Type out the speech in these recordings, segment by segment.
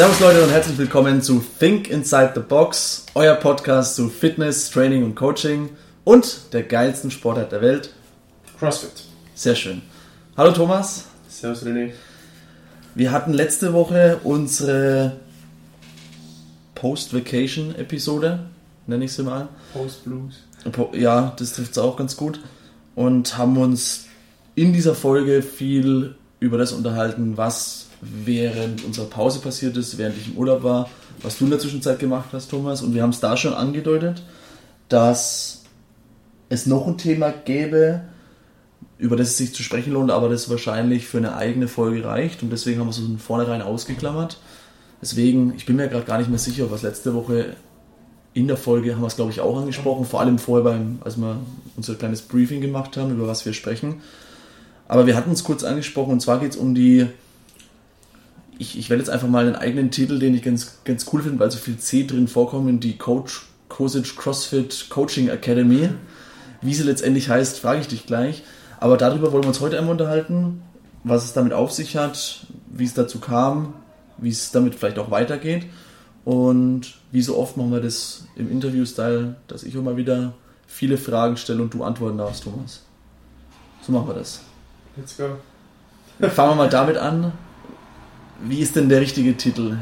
Servus Leute und herzlich willkommen zu Think Inside the Box, euer Podcast zu Fitness, Training und Coaching und der geilsten Sportart der Welt. CrossFit. Sehr schön. Hallo Thomas. Servus René. Wir hatten letzte Woche unsere Post-Vacation-Episode, nenne ich sie mal. Post-Blues. Ja, das trifft es auch ganz gut. Und haben uns in dieser Folge viel über das unterhalten, was während unserer Pause passiert ist, während ich im Urlaub war, was du in der Zwischenzeit gemacht hast, Thomas. Und wir haben es da schon angedeutet, dass es noch ein Thema gäbe, über das es sich zu sprechen lohnt, aber das wahrscheinlich für eine eigene Folge reicht. Und deswegen haben wir es von vornherein ausgeklammert. Deswegen, ich bin mir gerade gar nicht mehr sicher, was letzte Woche in der Folge haben wir es, glaube ich, auch angesprochen. Vor allem vorher, beim, als wir unser kleines Briefing gemacht haben, über was wir sprechen. Aber wir hatten es kurz angesprochen und zwar geht es um die. Ich, ich werde jetzt einfach mal einen eigenen Titel, den ich ganz, ganz cool finde, weil so viel C drin vorkommen, die Coach Kosic CrossFit Coaching Academy. Wie sie letztendlich heißt, frage ich dich gleich. Aber darüber wollen wir uns heute einmal unterhalten, was es damit auf sich hat, wie es dazu kam, wie es damit vielleicht auch weitergeht. Und wie so oft machen wir das im Interview-Style, dass ich immer wieder viele Fragen stelle und du antworten darfst, Thomas. So machen wir das. Let's go. Fangen wir mal damit an. Wie ist denn der richtige Titel?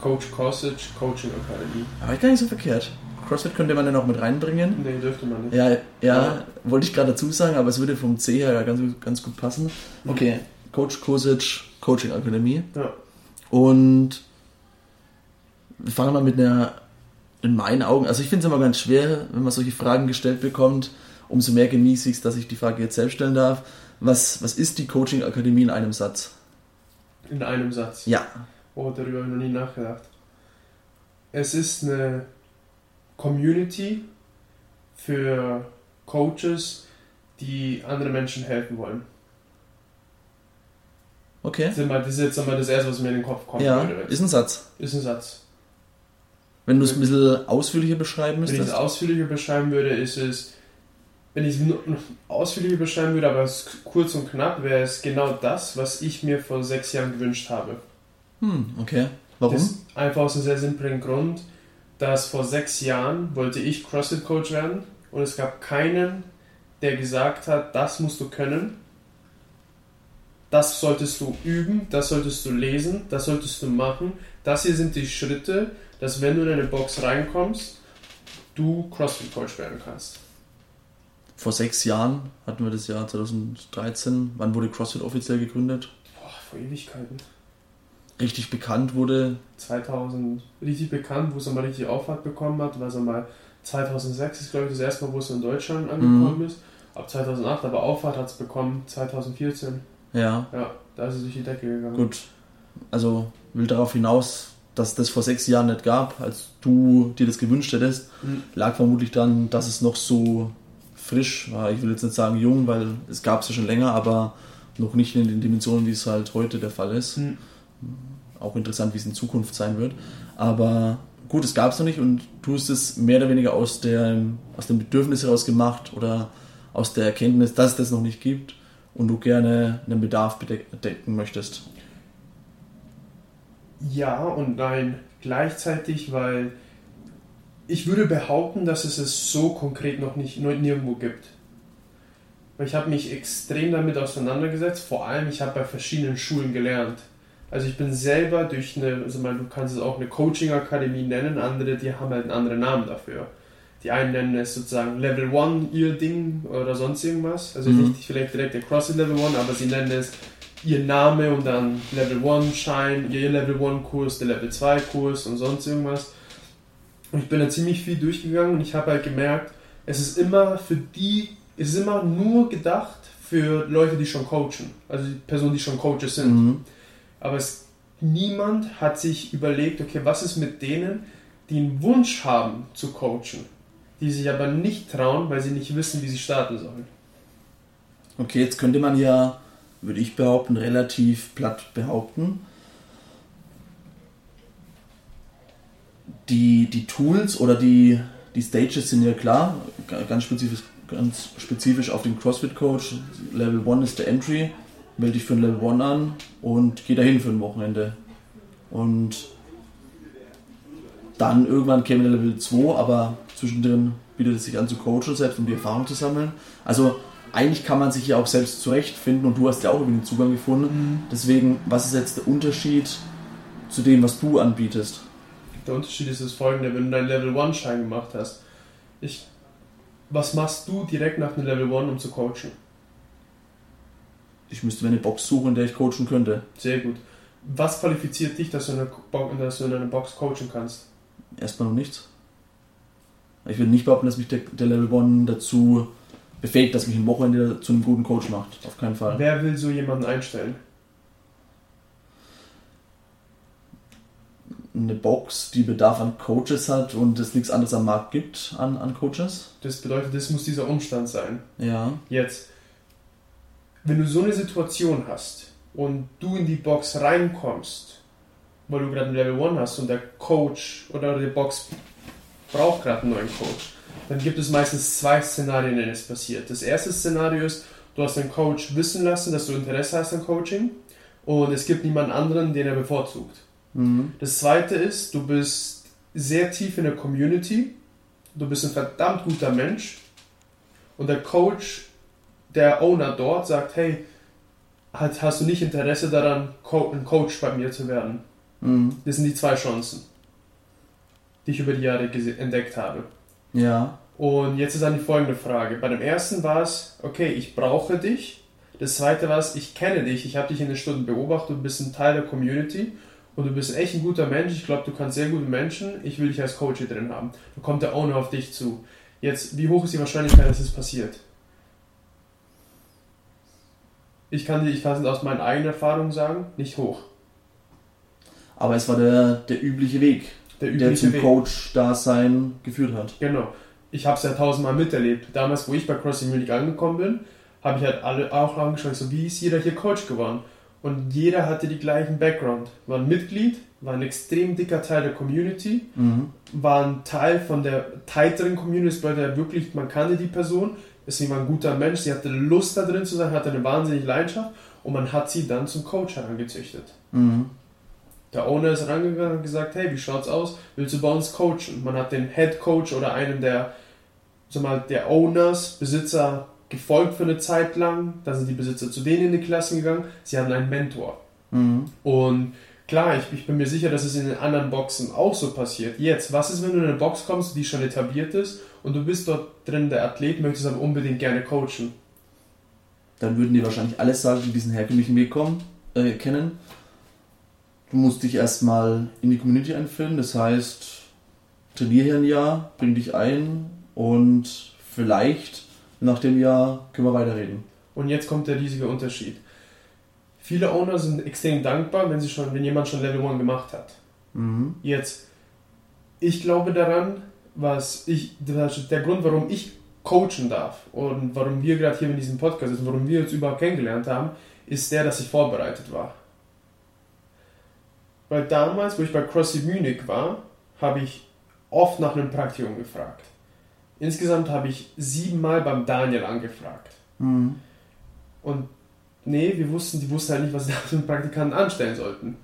Coach Kosic, Coaching Academy. Aber gar nicht so verkehrt. CrossFit könnte man dann auch mit reinbringen. Nee, dürfte man nicht. Ja, ja, ja. wollte ich gerade dazu sagen, aber es würde vom C her ganz, ganz gut passen. Okay, Coach Kosic, Coaching Akademie. Ja. Und wir fangen mal mit einer, in meinen Augen, also ich finde es immer ganz schwer, wenn man solche Fragen gestellt bekommt, umso mehr genieße ich es, dass ich die Frage jetzt selbst stellen darf. Was, was ist die Coaching Akademie in einem Satz? In einem Satz. Ja. Oh, darüber habe ich noch nie nachgedacht. Es ist eine Community für Coaches, die anderen Menschen helfen wollen. Okay. Das ist mal- das ist jetzt einmal das Erste, was mir in den Kopf kommt. Ja, würde. ist ein Satz. ist ein Satz. Wenn du es ein bisschen ausführlicher beschreiben Wenn ich es müsstest. ausführlicher beschreiben würde, ist es, wenn ich es ausführlicher beschreiben würde, aber kurz und knapp, wäre es genau das, was ich mir vor sechs Jahren gewünscht habe. Hm, okay. Warum? Einfach aus einem sehr simplen Grund, dass vor sechs Jahren wollte ich CrossFit-Coach werden und es gab keinen, der gesagt hat, das musst du können, das solltest du üben, das solltest du lesen, das solltest du machen. Das hier sind die Schritte, dass wenn du in eine Box reinkommst, du CrossFit-Coach werden kannst. Vor sechs Jahren hatten wir das Jahr 2013. Wann wurde CrossFit offiziell gegründet? Boah, vor Ewigkeiten. Richtig bekannt wurde 2000 richtig bekannt, wo es einmal richtig Auffahrt bekommen hat, war es einmal 2006 ist glaube ich das erste Mal, wo es in Deutschland angekommen ist. Ab 2008, aber Auffahrt hat es bekommen 2014. Ja, Ja, da ist es durch die Decke gegangen. gut. Also will darauf hinaus, dass das vor sechs Jahren nicht gab, als du dir das gewünscht hättest, Mhm. lag vermutlich dann, dass es noch so frisch war. Ich will jetzt nicht sagen jung, weil es gab es ja schon länger, aber noch nicht in den Dimensionen, wie es halt heute der Fall ist. Mhm. Auch interessant, wie es in Zukunft sein wird. Aber gut, es gab es noch nicht und du hast es mehr oder weniger aus, der, aus dem Bedürfnis heraus gemacht oder aus der Erkenntnis, dass es das noch nicht gibt und du gerne einen Bedarf bedeck- decken möchtest. Ja und nein, gleichzeitig, weil ich würde behaupten, dass es es so konkret noch nicht nur nirgendwo gibt. Ich habe mich extrem damit auseinandergesetzt, vor allem ich habe bei verschiedenen Schulen gelernt. Also ich bin selber durch eine, also mal, du kannst es auch eine Coaching-Akademie nennen, andere, die haben halt einen anderen Namen dafür. Die einen nennen es sozusagen Level 1 ihr Ding oder sonst irgendwas. Also Mhm. nicht vielleicht direkt der CrossFit Level 1, aber sie nennen es ihr Name und dann Level 1 Schein, ihr Level 1 Kurs, der Level 2 Kurs und sonst irgendwas. Und ich bin da ziemlich viel durchgegangen und ich habe halt gemerkt, es ist immer für die, es ist immer nur gedacht für Leute, die schon coachen. Also die Personen, die schon Coaches sind. Mhm. Aber es, niemand hat sich überlegt, okay, was ist mit denen, die einen Wunsch haben zu coachen, die sich aber nicht trauen, weil sie nicht wissen, wie sie starten sollen. Okay, jetzt könnte man ja, würde ich behaupten, relativ platt behaupten, die, die Tools oder die, die Stages sind ja klar, ga- ganz spezifisch, ganz spezifisch auf den CrossFit Coach. Level 1 ist der Entry, melde dich für ein Level 1 an und geh dahin für ein Wochenende. Und Dann irgendwann käme der Level 2, aber zwischendrin bietet es sich an zu coachen selbst, um die Erfahrung zu sammeln. Also eigentlich kann man sich ja auch selbst zurechtfinden und du hast ja auch irgendwie den Zugang gefunden. Mhm. Deswegen, was ist jetzt der Unterschied zu dem, was du anbietest? Der Unterschied ist das folgende, wenn du deinen Level 1 Schein gemacht hast. Ich, was machst du direkt nach dem Level 1, um zu coachen? Ich müsste mir eine Box suchen, in der ich coachen könnte. Sehr gut. Was qualifiziert dich, dass du in einer, dass du in einer Box coachen kannst? Erstmal noch nichts. Ich würde nicht behaupten, dass mich der, der Level 1 dazu befähigt, dass mich ein Wochenende zu einem guten Coach macht. Auf keinen Fall. Wer will so jemanden einstellen? Eine Box, die Bedarf an Coaches hat und es nichts anderes am Markt gibt an, an Coaches. Das bedeutet, das muss dieser Umstand sein. Ja. Jetzt, wenn du so eine Situation hast und du in die Box reinkommst, weil du gerade ein Level 1 hast und der Coach oder die Box braucht gerade einen neuen Coach, dann gibt es meistens zwei Szenarien, in denen es passiert. Das erste Szenario ist, du hast den Coach wissen lassen, dass du Interesse hast an Coaching und es gibt niemanden anderen, den er bevorzugt. Mhm. Das zweite ist, du bist sehr tief in der Community, du bist ein verdammt guter Mensch und der Coach, der Owner dort sagt, hey, hast du nicht Interesse daran, ein Coach bei mir zu werden? Mhm. Das sind die zwei Chancen, die ich über die Jahre entdeckt habe. Ja. Und jetzt ist dann die folgende Frage. Bei dem ersten war es, okay, ich brauche dich. Das zweite war es, ich kenne dich, ich habe dich in den Stunden beobachtet, du bist ein Teil der Community und du bist echt ein guter Mensch. Ich glaube, du kannst sehr gute Menschen. Ich will dich als Coach hier drin haben. Da kommt der Owner auf dich zu. Jetzt, wie hoch ist die Wahrscheinlichkeit, dass es das passiert? Ich kann, ich kann es aus meinen eigenen Erfahrungen sagen, nicht hoch. Aber es war der, der übliche Weg der, der zum Coach-Dasein geführt hat. Genau. Ich habe es ja tausendmal miterlebt. Damals, wo ich bei Crossing Munich angekommen bin, habe ich halt alle auch angeschaut, so wie ist jeder hier Coach geworden? Und jeder hatte die gleichen Background. War ein Mitglied, war ein extrem dicker Teil der Community, mhm. war ein Teil von der tighteren Community, das bedeutet wirklich, man kannte die Person, sie war ein guter Mensch, sie hatte Lust da drin zu sein, hatte eine wahnsinnige Leidenschaft und man hat sie dann zum Coach herangezüchtet. Mhm. Der Owner ist rangegangen und gesagt, hey, wie schaut's aus? Willst du bei uns coachen? Man hat den Head Coach oder einen der, sag mal, der Owners, Besitzer gefolgt für eine Zeit lang. Dann sind die Besitzer zu denen in die Klassen gegangen. Sie hatten einen Mentor. Mhm. Und klar, ich, ich, bin mir sicher, dass es in den anderen Boxen auch so passiert. Jetzt, was ist, wenn du in eine Box kommst, die schon etabliert ist und du bist dort drin der Athlet, möchtest aber unbedingt gerne coachen? Dann würden die wahrscheinlich alles sagen, die diesen herkömmlichen Weg kommen, äh, kennen Du musst dich erstmal in die Community einfinden, das heißt, trainiere hier ein Jahr, bring dich ein und vielleicht nach dem Jahr können wir weiterreden. Und jetzt kommt der riesige Unterschied. Viele Owner sind extrem dankbar, wenn, sie schon, wenn jemand schon Level 1 gemacht hat. Mhm. Jetzt, ich glaube daran, was ich, der Grund, warum ich coachen darf und warum wir gerade hier in diesem Podcast sind, warum wir uns überhaupt kennengelernt haben, ist der, dass ich vorbereitet war. Weil damals, wo ich bei CrossFit Munich war, habe ich oft nach einem Praktikum gefragt. Insgesamt habe ich siebenmal beim Daniel angefragt. Mhm. Und nee, wir wussten, die wussten halt nicht, was sie da für einen Praktikanten anstellen sollten.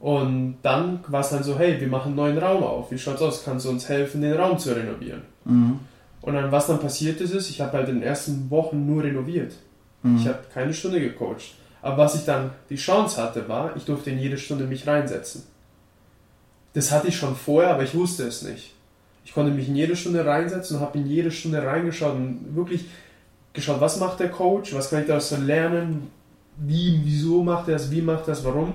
Und dann war es dann so, hey, wir machen einen neuen Raum auf. Wie schaut's aus? Kannst du uns helfen, den Raum zu renovieren? Mhm. Und dann, was dann passiert ist, ist, ich habe halt in den ersten Wochen nur renoviert. Mhm. Ich habe keine Stunde gecoacht. Aber was ich dann die Chance hatte, war, ich durfte in jede Stunde mich reinsetzen. Das hatte ich schon vorher, aber ich wusste es nicht. Ich konnte mich in jede Stunde reinsetzen und habe in jede Stunde reingeschaut und wirklich geschaut, was macht der Coach, was kann ich daraus lernen, wie, wieso macht er das, wie macht er das, warum.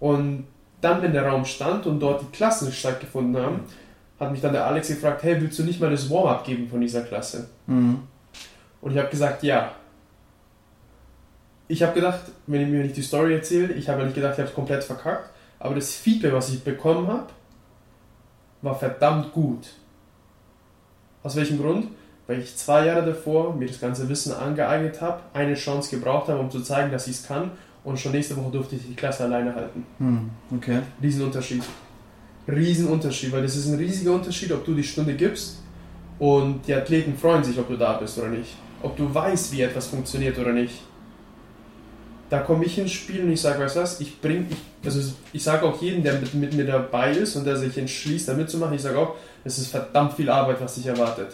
Und dann, wenn der Raum stand und dort die Klassen stattgefunden haben, hat mich dann der Alex gefragt, hey, willst du nicht mal das Warm-up geben von dieser Klasse? Mhm. Und ich habe gesagt, ja ich habe gedacht, wenn ich mir nicht die Story erzähle, ich habe nicht gedacht, ich habe es komplett verkackt, aber das Feedback, was ich bekommen habe, war verdammt gut. Aus welchem Grund? Weil ich zwei Jahre davor mir das ganze Wissen angeeignet habe, eine Chance gebraucht habe, um zu zeigen, dass ich es kann und schon nächste Woche durfte ich die Klasse alleine halten. Hm, okay. Riesenunterschied. Riesenunterschied, weil das ist ein riesiger Unterschied, ob du die Stunde gibst und die Athleten freuen sich, ob du da bist oder nicht. Ob du weißt, wie etwas funktioniert oder nicht Da komme ich ins Spiel und ich sage, weißt du was, ich bringe, ich, also ich sage auch jedem, der mit, mit mir dabei ist und der sich entschließt, da mitzumachen, ich sage auch, es ist verdammt viel Arbeit, was dich erwartet.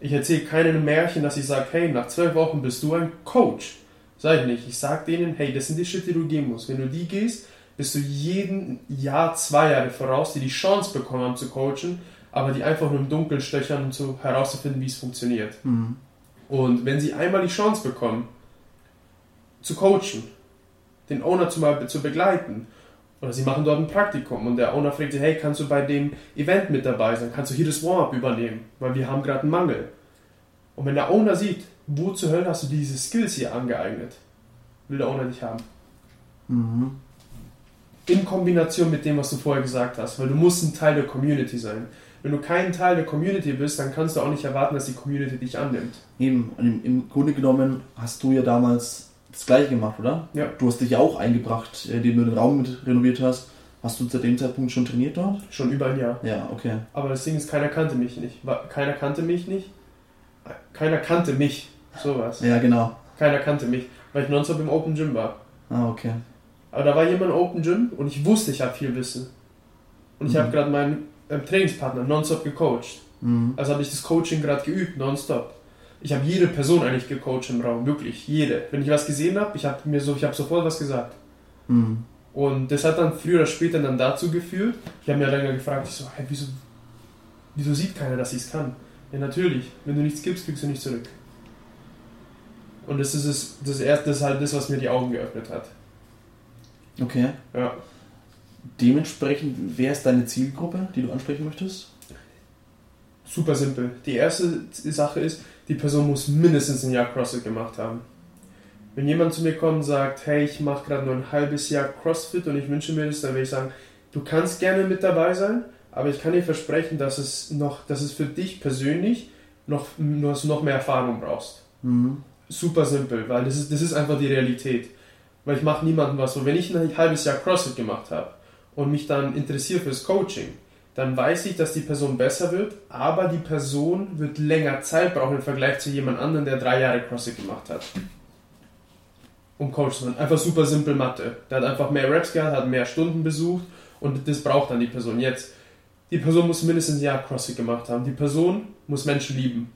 Ich erzähle keinem Märchen, dass ich sage, hey, nach zwölf Wochen bist du ein Coach. Sag ich nicht. Ich sage denen, hey, das sind die Schritte, die du gehen musst. Wenn du die gehst, bist du jeden Jahr, zwei Jahre voraus, die die Chance bekommen haben zu coachen, aber die einfach nur im Dunkeln stöchern, um zu, herauszufinden, wie es funktioniert. Mhm. Und wenn sie einmal die Chance bekommen, zu coachen, den Owner zu, mal zu begleiten, oder sie machen dort ein Praktikum und der Owner fragt sie, hey, kannst du bei dem Event mit dabei sein? Kannst du hier das Warm-up übernehmen? Weil wir haben gerade einen Mangel. Und wenn der Owner sieht, wo zur Hölle hast du diese Skills hier angeeignet, will der Owner dich haben. Mhm. In Kombination mit dem, was du vorher gesagt hast, weil du musst ein Teil der Community sein. Wenn du kein Teil der Community bist, dann kannst du auch nicht erwarten, dass die Community dich annimmt. Eben, und im, im Grunde genommen hast du ja damals das gleiche gemacht, oder? Ja. Du hast dich ja auch eingebracht, äh, indem du den Raum mit renoviert hast. Hast du zu dem Zeitpunkt schon trainiert dort? Schon über ein Jahr. Ja, okay. Aber das Ding ist, keiner kannte mich nicht. Keiner kannte mich nicht. Keiner kannte mich. Sowas. Ja, genau. Keiner kannte mich, weil ich nonstop im Open Gym war. Ah, okay. Aber da war jemand im Open Gym und ich wusste, ich habe viel Wissen. Und ich Mhm. habe gerade meinen ähm, Trainingspartner nonstop gecoacht. Mhm. Also habe ich das Coaching gerade geübt, nonstop. Ich habe jede Person eigentlich gecoacht im Raum, wirklich, jede. Wenn ich was gesehen habe, ich habe mir so, ich habe sofort was gesagt. Mhm. Und das hat dann früher oder später dann dazu geführt. Ich habe mir dann gefragt, ich so, hey, wieso, wieso sieht keiner, dass ich es kann? Ja, natürlich. Wenn du nichts gibst, kriegst du nichts zurück. Und das ist es, das erste, das ist halt das, was mir die Augen geöffnet hat. Okay. Ja. Dementsprechend, wer ist deine Zielgruppe, die du ansprechen möchtest? Super simpel. Die erste Sache ist, die Person muss mindestens ein Jahr CrossFit gemacht haben. Wenn jemand zu mir kommt und sagt, hey, ich mache gerade nur ein halbes Jahr CrossFit und ich wünsche mir das, dann will ich sagen, du kannst gerne mit dabei sein, aber ich kann dir versprechen, dass es noch, dass es für dich persönlich noch, dass du noch mehr Erfahrung brauchst. Mhm. Super simpel, weil das ist, das ist einfach die Realität. Weil ich mache niemandem was. Und wenn ich ein halbes Jahr CrossFit gemacht habe und mich dann interessiere fürs Coaching, dann weiß ich, dass die Person besser wird, aber die Person wird länger Zeit brauchen im Vergleich zu jemand anderem, der drei Jahre CrossFit gemacht hat. Um Coach zu werden. Einfach super simpel Mathe. Der hat einfach mehr Reps gehabt, hat mehr Stunden besucht und das braucht dann die Person. Jetzt, die Person muss mindestens ein Jahr CrossFit gemacht haben. Die Person muss Menschen lieben.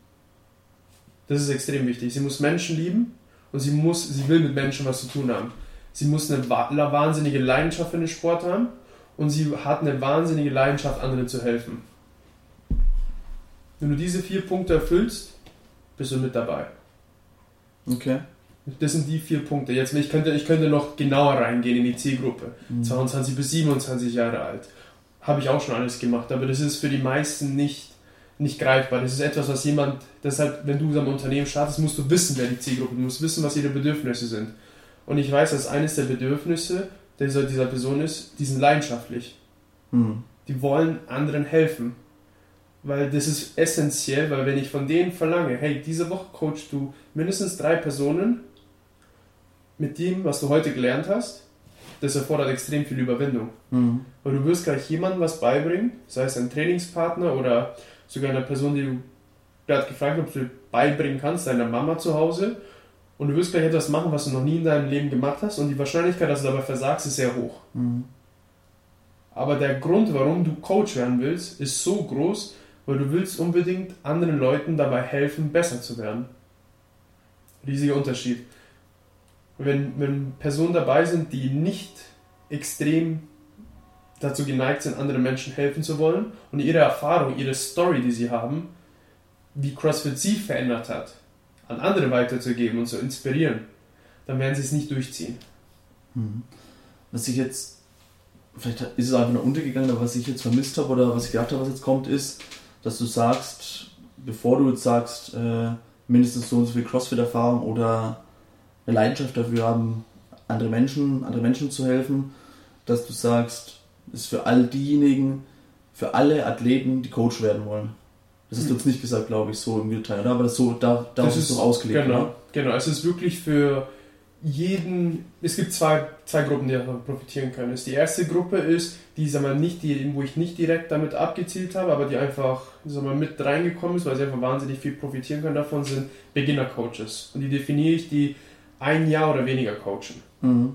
Das ist extrem wichtig. Sie muss Menschen lieben und sie muss, sie will mit Menschen was zu tun haben. Sie muss eine wa- wahnsinnige Leidenschaft für den Sport haben und sie hat eine wahnsinnige Leidenschaft, anderen zu helfen. Wenn du diese vier Punkte erfüllst, bist du mit dabei. Okay. Das sind die vier Punkte. Jetzt, ich könnte, ich könnte noch genauer reingehen in die Zielgruppe. 22 bis 27 Jahre alt. Habe ich auch schon alles gemacht, aber das ist für die meisten nicht, nicht greifbar. Das ist etwas, was jemand, deshalb, wenn du am Unternehmen startest, musst du wissen, wer die Zielgruppe ist. Du musst wissen, was ihre Bedürfnisse sind. Und ich weiß, dass eines der Bedürfnisse dieser, dieser Person ist, die sind leidenschaftlich. Mhm. Die wollen anderen helfen. Weil das ist essentiell, weil wenn ich von denen verlange, hey, diese Woche coachst du mindestens drei Personen mit dem, was du heute gelernt hast, das erfordert extrem viel Überwindung. Mhm. Weil du wirst gleich jemandem was beibringen, sei es ein Trainingspartner oder sogar einer Person, die du gerade gefragt hast, ob du beibringen kannst, deiner Mama zu Hause. Und du wirst gleich etwas machen, was du noch nie in deinem Leben gemacht hast und die Wahrscheinlichkeit, dass du dabei versagst, ist sehr hoch. Mhm. Aber der Grund, warum du Coach werden willst, ist so groß, weil du willst unbedingt anderen Leuten dabei helfen, besser zu werden. Riesiger Unterschied. Wenn, wenn Personen dabei sind, die nicht extrem dazu geneigt sind, anderen Menschen helfen zu wollen und ihre Erfahrung, ihre Story, die sie haben, wie CrossFit sie verändert hat, an andere weiterzugeben und zu inspirieren, dann werden sie es nicht durchziehen. Mhm. Was ich jetzt, vielleicht ist es einfach nur untergegangen, aber was ich jetzt vermisst habe oder was ich gedacht habe, was jetzt kommt, ist, dass du sagst, bevor du jetzt sagst, äh, mindestens so und so viel CrossFit-Erfahrung oder eine Leidenschaft dafür haben, andere Menschen, andere Menschen zu helfen, dass du sagst, ist für all diejenigen, für alle Athleten, die Coach werden wollen. Das du jetzt nicht gesagt, glaube ich, so im Detail, oder? Aber das so, da, da Das ist es so ausgelegt, Genau, oder? genau. Es ist wirklich für jeden. Es gibt zwei, zwei Gruppen, die davon profitieren können. Ist die erste Gruppe ist, die, sag mal, nicht die, wo ich nicht direkt damit abgezielt habe, aber die einfach sag mal, mit reingekommen ist, weil sie einfach wahnsinnig viel profitieren können davon, sind Beginner-Coaches. Und die definiere ich, die ein Jahr oder weniger coachen. Mhm.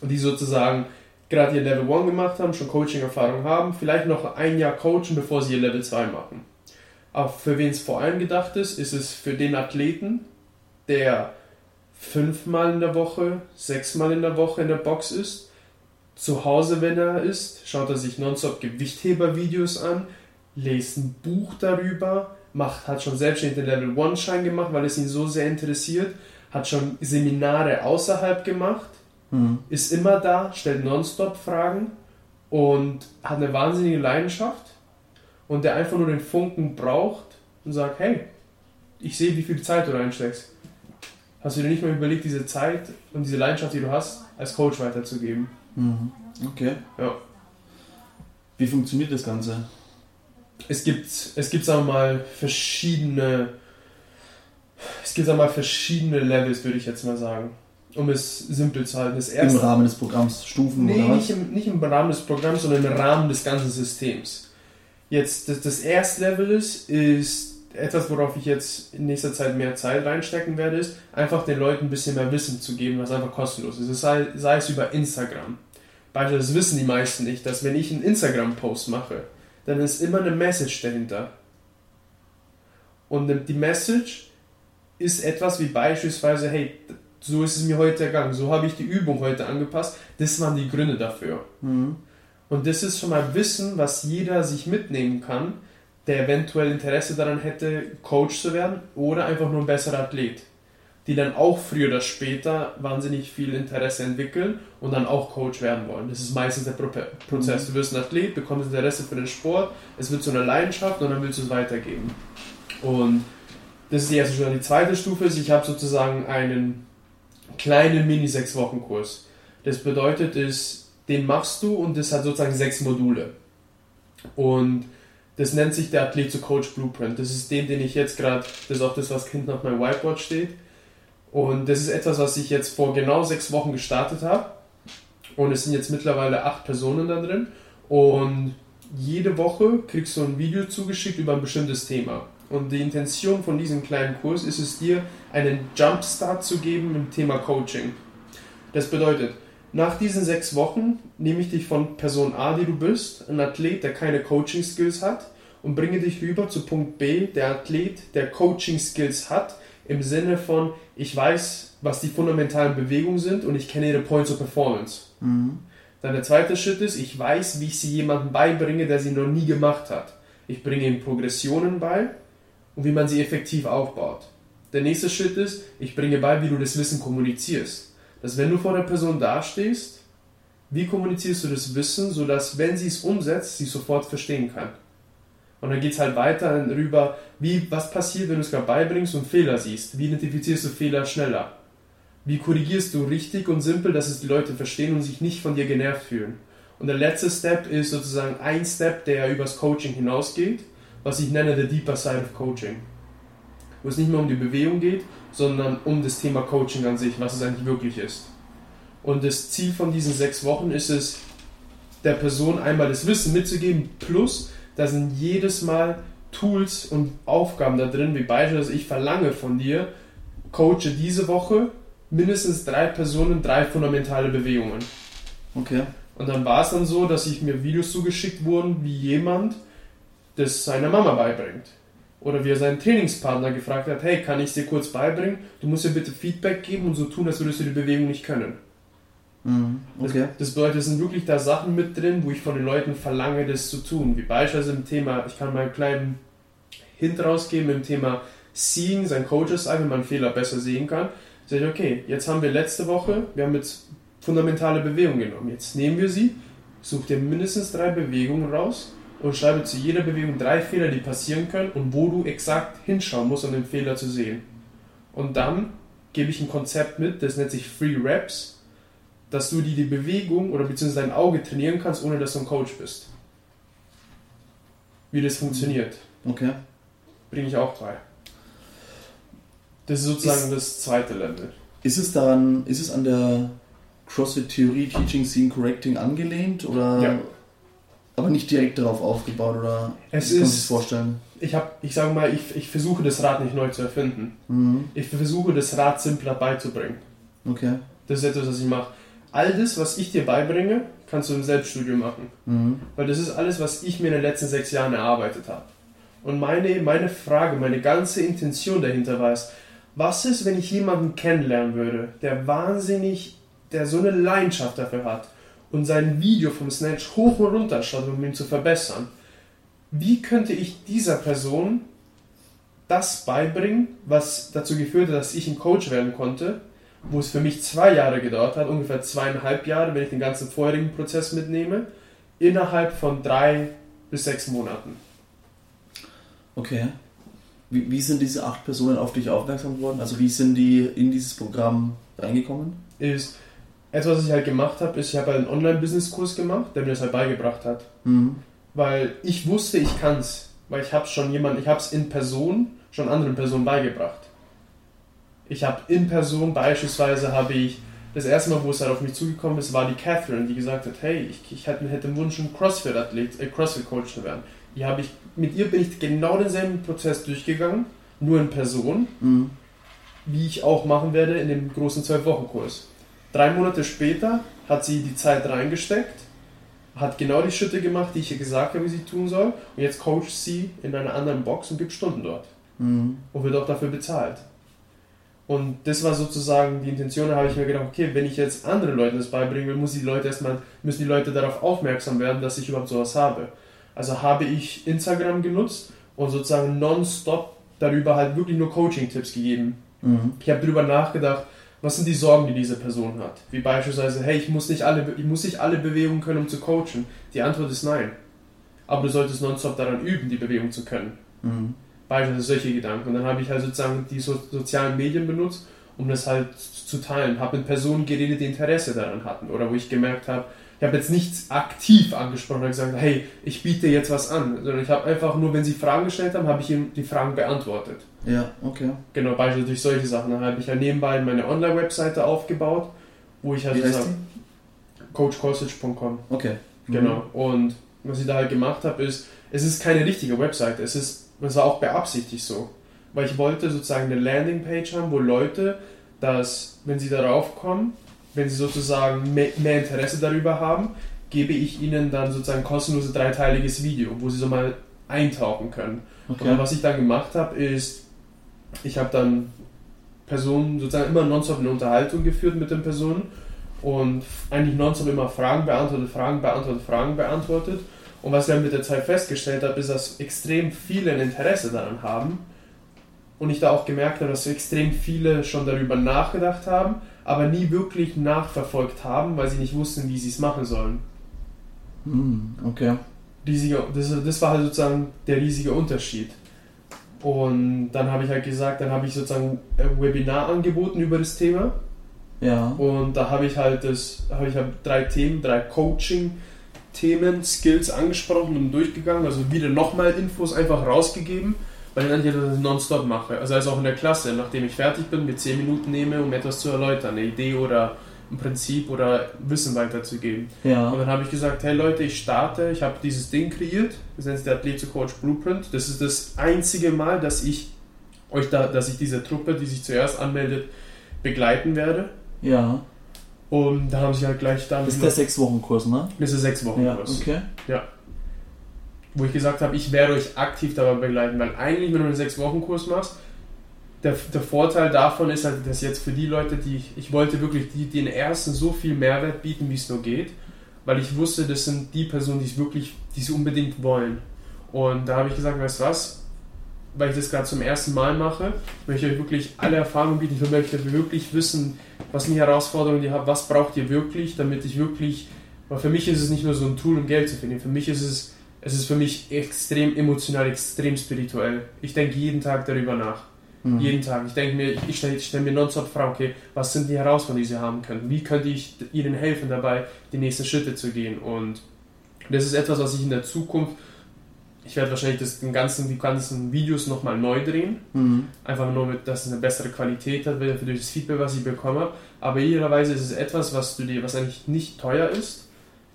Und die sozusagen gerade ihr Level 1 gemacht haben, schon Coaching-Erfahrung haben, vielleicht noch ein Jahr coachen, bevor sie ihr Level 2 machen. Aber für wen es vor allem gedacht ist, ist es für den Athleten, der fünfmal in der Woche, sechsmal in der Woche in der Box ist, zu Hause, wenn er ist, schaut er sich nonstop Gewichtheber-Videos an, liest ein Buch darüber, macht, hat schon selbstständig den Level 1 Schein gemacht, weil es ihn so sehr interessiert, hat schon Seminare außerhalb gemacht, mhm. ist immer da, stellt nonstop Fragen und hat eine wahnsinnige Leidenschaft und der einfach nur den Funken braucht und sagt, hey, ich sehe, wie viel Zeit du reinsteckst. Hast du dir nicht mal überlegt, diese Zeit und diese Leidenschaft, die du hast, als Coach weiterzugeben? Mhm. Okay. Ja. Wie funktioniert das Ganze? Es gibt, es gibt sagen wir mal, verschiedene, es gibt sagen wir mal, verschiedene Levels, würde ich jetzt mal sagen. Um es simpel zu halten. Das erste, Im Rahmen des Programms, Stufen nee, oder was? Nicht im, nicht im Rahmen des Programms, sondern im Rahmen des ganzen Systems. Jetzt, das, das erste Level ist, ist etwas, worauf ich jetzt in nächster Zeit mehr Zeit reinstecken werde, ist einfach den Leuten ein bisschen mehr Wissen zu geben, was einfach kostenlos ist. Sei, sei es über Instagram. Beispielsweise wissen die meisten nicht, dass wenn ich einen Instagram-Post mache, dann ist immer eine Message dahinter. Und die Message ist etwas wie beispielsweise, hey, so ist es mir heute ergangen, so habe ich die Übung heute angepasst, das waren die Gründe dafür. Mhm. Und das ist schon mal Wissen, was jeder sich mitnehmen kann, der eventuell Interesse daran hätte, Coach zu werden oder einfach nur ein besserer Athlet. Die dann auch früher oder später wahnsinnig viel Interesse entwickeln und dann auch Coach werden wollen. Das ist meistens der Prozess. Du wirst ein Athlet, bekommst Interesse für den Sport, es wird zu einer Leidenschaft und dann willst du es weitergeben. Und das ist die erste Stufe. Die zweite Stufe ist, ich habe sozusagen einen kleinen Mini-6-Wochen-Kurs. Das bedeutet, ist, den machst du und das hat sozusagen sechs Module. Und das nennt sich der Athlet zu Coach Blueprint. Das ist den, den ich jetzt gerade, das ist auch das, was hinten auf meinem Whiteboard steht. Und das ist etwas, was ich jetzt vor genau sechs Wochen gestartet habe. Und es sind jetzt mittlerweile acht Personen da drin. Und jede Woche kriegst du ein Video zugeschickt über ein bestimmtes Thema. Und die Intention von diesem kleinen Kurs ist es dir, einen Jumpstart zu geben im Thema Coaching. Das bedeutet, nach diesen sechs Wochen nehme ich dich von Person A, die du bist, ein Athlet, der keine Coaching-Skills hat, und bringe dich rüber zu Punkt B, der Athlet, der Coaching-Skills hat, im Sinne von, ich weiß, was die fundamentalen Bewegungen sind und ich kenne ihre Points of Performance. Mhm. Dann der zweite Schritt ist, ich weiß, wie ich sie jemandem beibringe, der sie noch nie gemacht hat. Ich bringe ihm Progressionen bei und wie man sie effektiv aufbaut. Der nächste Schritt ist, ich bringe bei, wie du das Wissen kommunizierst dass wenn du vor der Person dastehst, wie kommunizierst du das Wissen, sodass, wenn sie es umsetzt, sie sofort verstehen kann. Und dann geht es halt weiter darüber, wie, was passiert, wenn du es gerade beibringst und Fehler siehst. Wie identifizierst du Fehler schneller? Wie korrigierst du richtig und simpel, dass es die Leute verstehen und sich nicht von dir genervt fühlen? Und der letzte Step ist sozusagen ein Step, der übers Coaching hinausgeht, was ich nenne the deeper side of coaching. Wo es nicht mehr um die Bewegung geht, sondern um das Thema Coaching an sich, was es eigentlich wirklich ist. Und das Ziel von diesen sechs Wochen ist es, der Person einmal das Wissen mitzugeben, plus da sind jedes Mal Tools und Aufgaben da drin, wie beispielsweise ich verlange von dir, coache diese Woche mindestens drei Personen, drei fundamentale Bewegungen. Okay. Und dann war es dann so, dass ich mir Videos zugeschickt wurden, wie jemand das seiner Mama beibringt oder wie er seinen Trainingspartner gefragt hat, hey, kann ich dir kurz beibringen? Du musst dir bitte Feedback geben und so tun, als würdest du die Bewegung nicht können. Mhm, okay. das, das, bedeutet, es sind wirklich da Sachen mit drin, wo ich von den Leuten verlange, das zu tun. Wie beispielsweise im Thema, ich kann mal einen kleinen Hint rausgeben im Thema Seeing, sein Coaches sagen, wenn man Fehler besser sehen kann. Sag ich, okay, jetzt haben wir letzte Woche, wir haben jetzt fundamentale Bewegungen genommen. Jetzt nehmen wir sie, such dir mindestens drei Bewegungen raus und schreibe zu jeder Bewegung drei Fehler, die passieren können und wo du exakt hinschauen musst, um den Fehler zu sehen. Und dann gebe ich ein Konzept mit, das nennt sich Free Reps, dass du dir die Bewegung oder beziehungsweise dein Auge trainieren kannst, ohne dass du ein Coach bist. Wie das funktioniert. Okay. Bringe ich auch bei. Das ist sozusagen ist, das zweite Level. Ist es daran, ist es an der CrossFit Theorie Teaching Scene Correcting angelehnt oder ja aber nicht direkt darauf aufgebaut oder es ist, vorstellen? Ich habe, ich sage mal, ich, ich versuche das Rad nicht neu zu erfinden. Mhm. Ich versuche das Rad simpler beizubringen. Okay. Das ist etwas, was ich mache. All das, was ich dir beibringe, kannst du im Selbststudium machen. Mhm. Weil das ist alles, was ich mir in den letzten sechs Jahren erarbeitet habe. Und meine, meine Frage, meine ganze Intention dahinter war es, was ist, wenn ich jemanden kennenlernen würde, der wahnsinnig, der so eine Leidenschaft dafür hat und sein Video vom Snatch hoch und runter schaut, um ihn zu verbessern? Wie könnte ich dieser Person das beibringen, was dazu geführt hat, dass ich ein Coach werden konnte, wo es für mich zwei Jahre gedauert hat, ungefähr zweieinhalb Jahre, wenn ich den ganzen vorherigen Prozess mitnehme, innerhalb von drei bis sechs Monaten. Okay. Wie, wie sind diese acht Personen auf dich aufmerksam geworden? Also wie sind die in dieses Programm reingekommen? Ist etwas, was ich halt gemacht habe, ist, ich habe halt einen Online-Business-Kurs gemacht, der mir das halt beigebracht hat. Mhm. Weil ich wusste, ich kann es. Weil ich habe schon jemand, ich habe es in Person schon anderen Personen beigebracht. Ich habe in Person beispielsweise habe ich das erste Mal, wo es halt auf mich zugekommen ist, war die Catherine, die gesagt hat, hey, ich, ich hätte, den Wunsch, ein CrossFit-Athlet, äh, CrossFit-Coach zu werden. Die habe ich, mit ihr bin ich genau denselben Prozess durchgegangen, nur in Person, Mhm. wie ich auch machen werde in dem großen 12-Wochen-Kurs. Drei Monate später hat sie die Zeit reingesteckt, hat genau die Schritte gemacht, die ich ihr gesagt habe, wie sie tun soll, und jetzt coacht sie in einer anderen Box und gibt Stunden dort Mhm. und wird auch dafür bezahlt. Und das war sozusagen die Intention, da habe ich mir gedacht, okay, wenn ich jetzt anderen Leuten das beibringen will, muss die Leute erstmal, müssen die Leute darauf aufmerksam werden, dass ich überhaupt sowas habe. Also habe ich Instagram genutzt und sozusagen nonstop darüber halt wirklich nur Coaching-Tipps gegeben. Mhm. Ich habe darüber nachgedacht, was sind die Sorgen, die diese Person hat. Wie beispielsweise, hey, ich muss nicht alle, ich muss nicht alle Bewegungen können, um zu coachen. Die Antwort ist nein. Aber du solltest nonstop daran üben, die Bewegung zu können. Mhm. Beispielsweise solche Gedanken. Und dann habe ich halt sozusagen die so sozialen Medien benutzt, um das halt zu teilen. Habe mit Personen geredet, die Interesse daran hatten. Oder wo ich gemerkt habe, ich habe jetzt nichts aktiv angesprochen und gesagt, hey, ich biete jetzt was an. Sondern ich habe einfach nur, wenn sie Fragen gestellt haben, habe ich ihnen die Fragen beantwortet. Ja, okay. Genau, beispielsweise durch solche Sachen. Dann habe ich ja nebenbei meine Online-Webseite aufgebaut, wo ich halt Wie heißt coachcorsage.com Okay. Mhm. Genau. Und was ich da halt gemacht habe, ist, es ist keine richtige Webseite. Es ist, es war auch beabsichtigt so. Weil ich wollte sozusagen eine Landingpage haben, wo Leute, dass, wenn sie darauf kommen, wenn sie sozusagen mehr, mehr Interesse darüber haben, gebe ich ihnen dann sozusagen kostenloses dreiteiliges Video, wo sie so mal eintauchen können. Okay. Und was ich dann gemacht habe, ist, ich habe dann Personen sozusagen immer nonstop eine Unterhaltung geführt mit den Personen und eigentlich nonstop immer Fragen beantwortet, Fragen beantwortet, Fragen beantwortet. Und was ich dann mit der Zeit festgestellt habe, ist, dass extrem viele ein Interesse daran haben. Und ich da auch gemerkt habe, dass extrem viele schon darüber nachgedacht haben, aber nie wirklich nachverfolgt haben, weil sie nicht wussten, wie sie es machen sollen. Mhm. Okay. riesiger, das, das war halt sozusagen der riesige Unterschied. Und dann habe ich halt gesagt, dann habe ich sozusagen ein Webinar angeboten über das Thema. Ja. Und da habe ich halt das, habe ich halt drei Themen, drei Coaching-Themen, Skills angesprochen und durchgegangen. Also wieder nochmal Infos einfach rausgegeben, weil ich dann hier das nonstop mache. Also, also auch in der Klasse, nachdem ich fertig bin, mir 10 Minuten nehme, um etwas zu erläutern, eine Idee oder ein Prinzip oder Wissen weiterzugeben. Und Ja. dann habe ich gesagt, hey Leute, ich starte, ich habe dieses Ding kreiert, das nennt sich der Athlet to Coach Blueprint. Das ist das einzige Mal, dass ich euch da, dass ich diese Truppe, die sich zuerst anmeldet, begleiten werde. Ja. Und da haben sie halt gleich damit. Das ist der sechs Wochen Kurs, ne? das ist sechs Wochen Ja. Kurs. Okay. Wo ich gesagt habe, ich werde euch aktiv dabei begleiten, weil eigentlich, wenn du einen sechs Wochen Kurs machst, der, der Vorteil davon ist halt, dass jetzt für die Leute, die ich, ich wollte wirklich die, den ersten so viel Mehrwert bieten, wie es nur geht, weil ich wusste, das sind die Personen, die es wirklich, die es unbedingt wollen. Und da habe ich gesagt, weißt du was, weil ich das gerade zum ersten Mal mache, möchte ich euch wirklich alle Erfahrungen bieten. Ich möchte wirklich wissen, was sind die Herausforderungen, die ihr habt, was braucht ihr wirklich, damit ich wirklich, weil für mich ist es nicht nur so ein Tool, um Geld zu verdienen, für mich ist es, es ist für mich extrem emotional, extrem spirituell. Ich denke jeden Tag darüber nach. Mhm. Jeden Tag. Ich denke mir, ich stelle stell mir nonstop Fragen, okay, was sind die Herausforderungen, die sie haben können? Wie könnte ich ihnen helfen dabei, die nächsten Schritte zu gehen? Und das ist etwas, was ich in der Zukunft, ich werde wahrscheinlich das, den ganzen, die ganzen Videos nochmal neu drehen. Mhm. Einfach nur, mit, dass es eine bessere Qualität hat, durch das Feedback, was ich bekomme. Aber idealerweise ist es etwas, was du dir, was eigentlich nicht teuer ist,